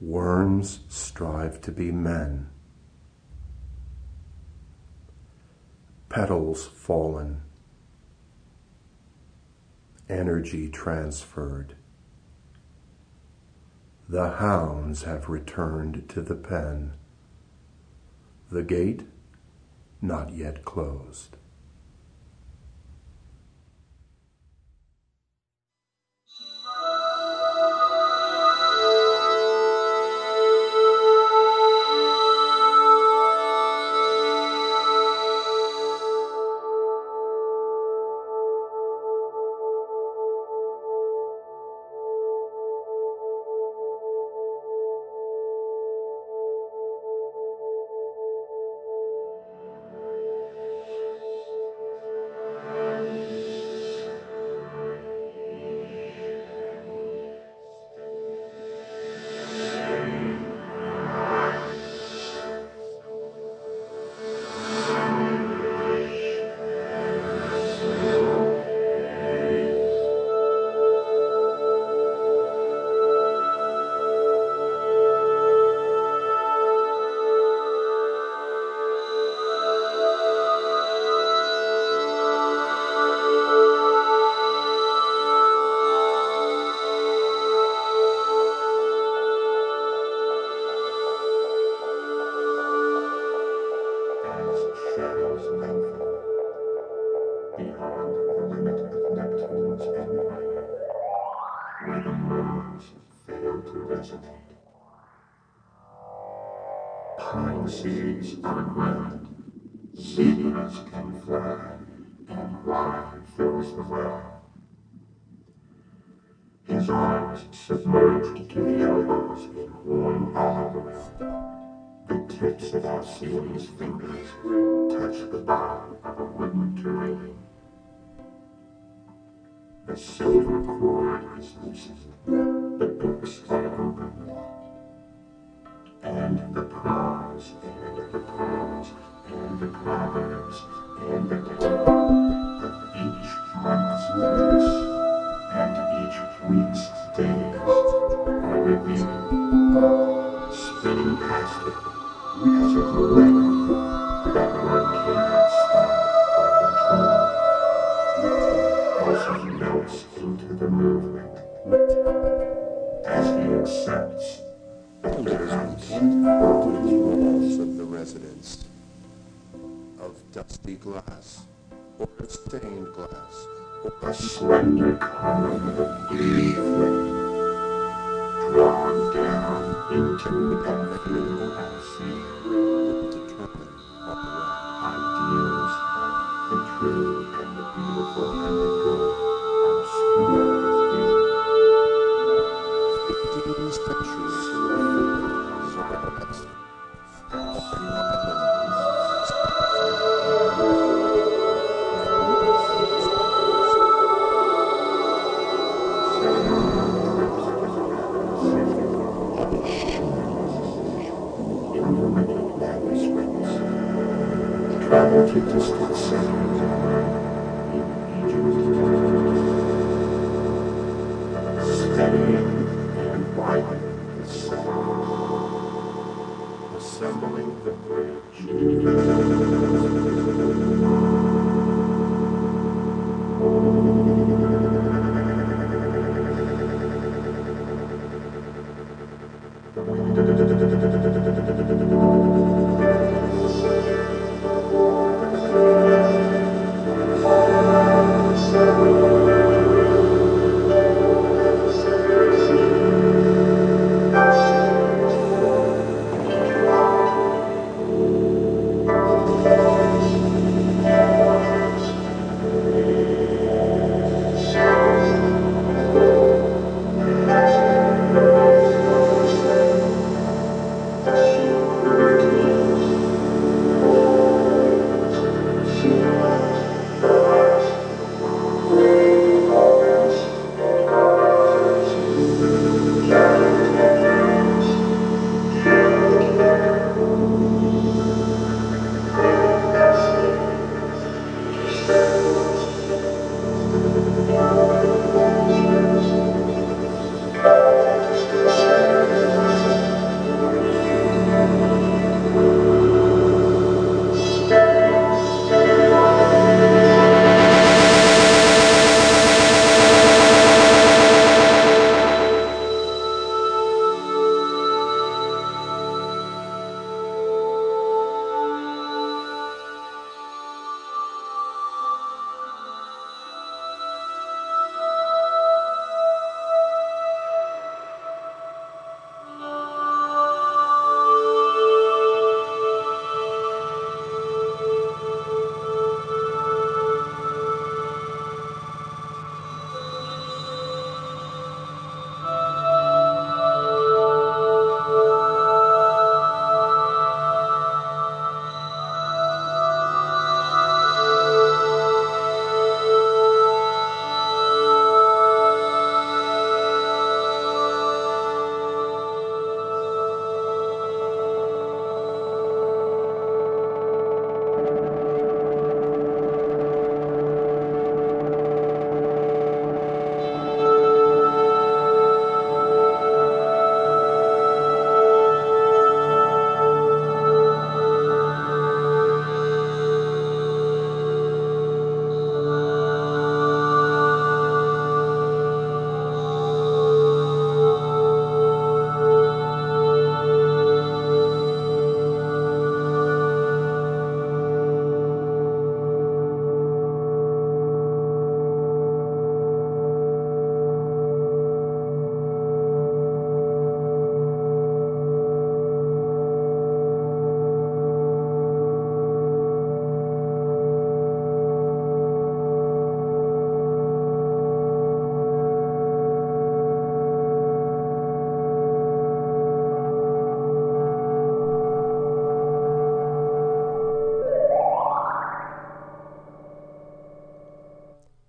Worms strive to be men petals fallen, energy transferred. The hounds have returned to the pen, the gate not yet closed.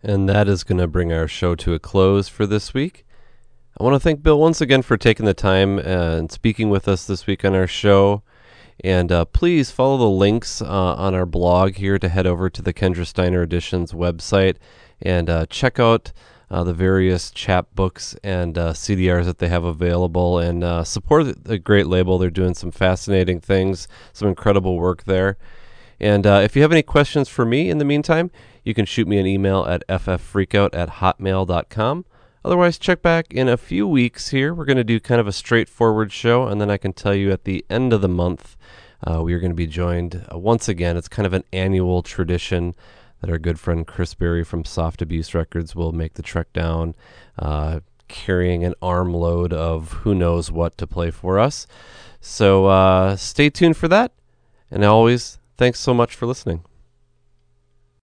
And that is going to bring our show to a close for this week. I want to thank Bill once again for taking the time and speaking with us this week on our show. And uh, please follow the links uh, on our blog here to head over to the Kendra Steiner Editions website and uh, check out uh, the various chapbooks and uh, CDRs that they have available and uh, support the great label. They're doing some fascinating things, some incredible work there. And if you have any questions for me in the meantime, you can shoot me an email at ffreakout at hotmail.com. Otherwise, check back in a few weeks here. We're going to do kind of a straightforward show, and then I can tell you at the end of the month, uh, we are going to be joined uh, once again. It's kind of an annual tradition that our good friend Chris Berry from Soft Abuse Records will make the trek down, uh, carrying an armload of who knows what to play for us. So uh, stay tuned for that. And always, thanks so much for listening.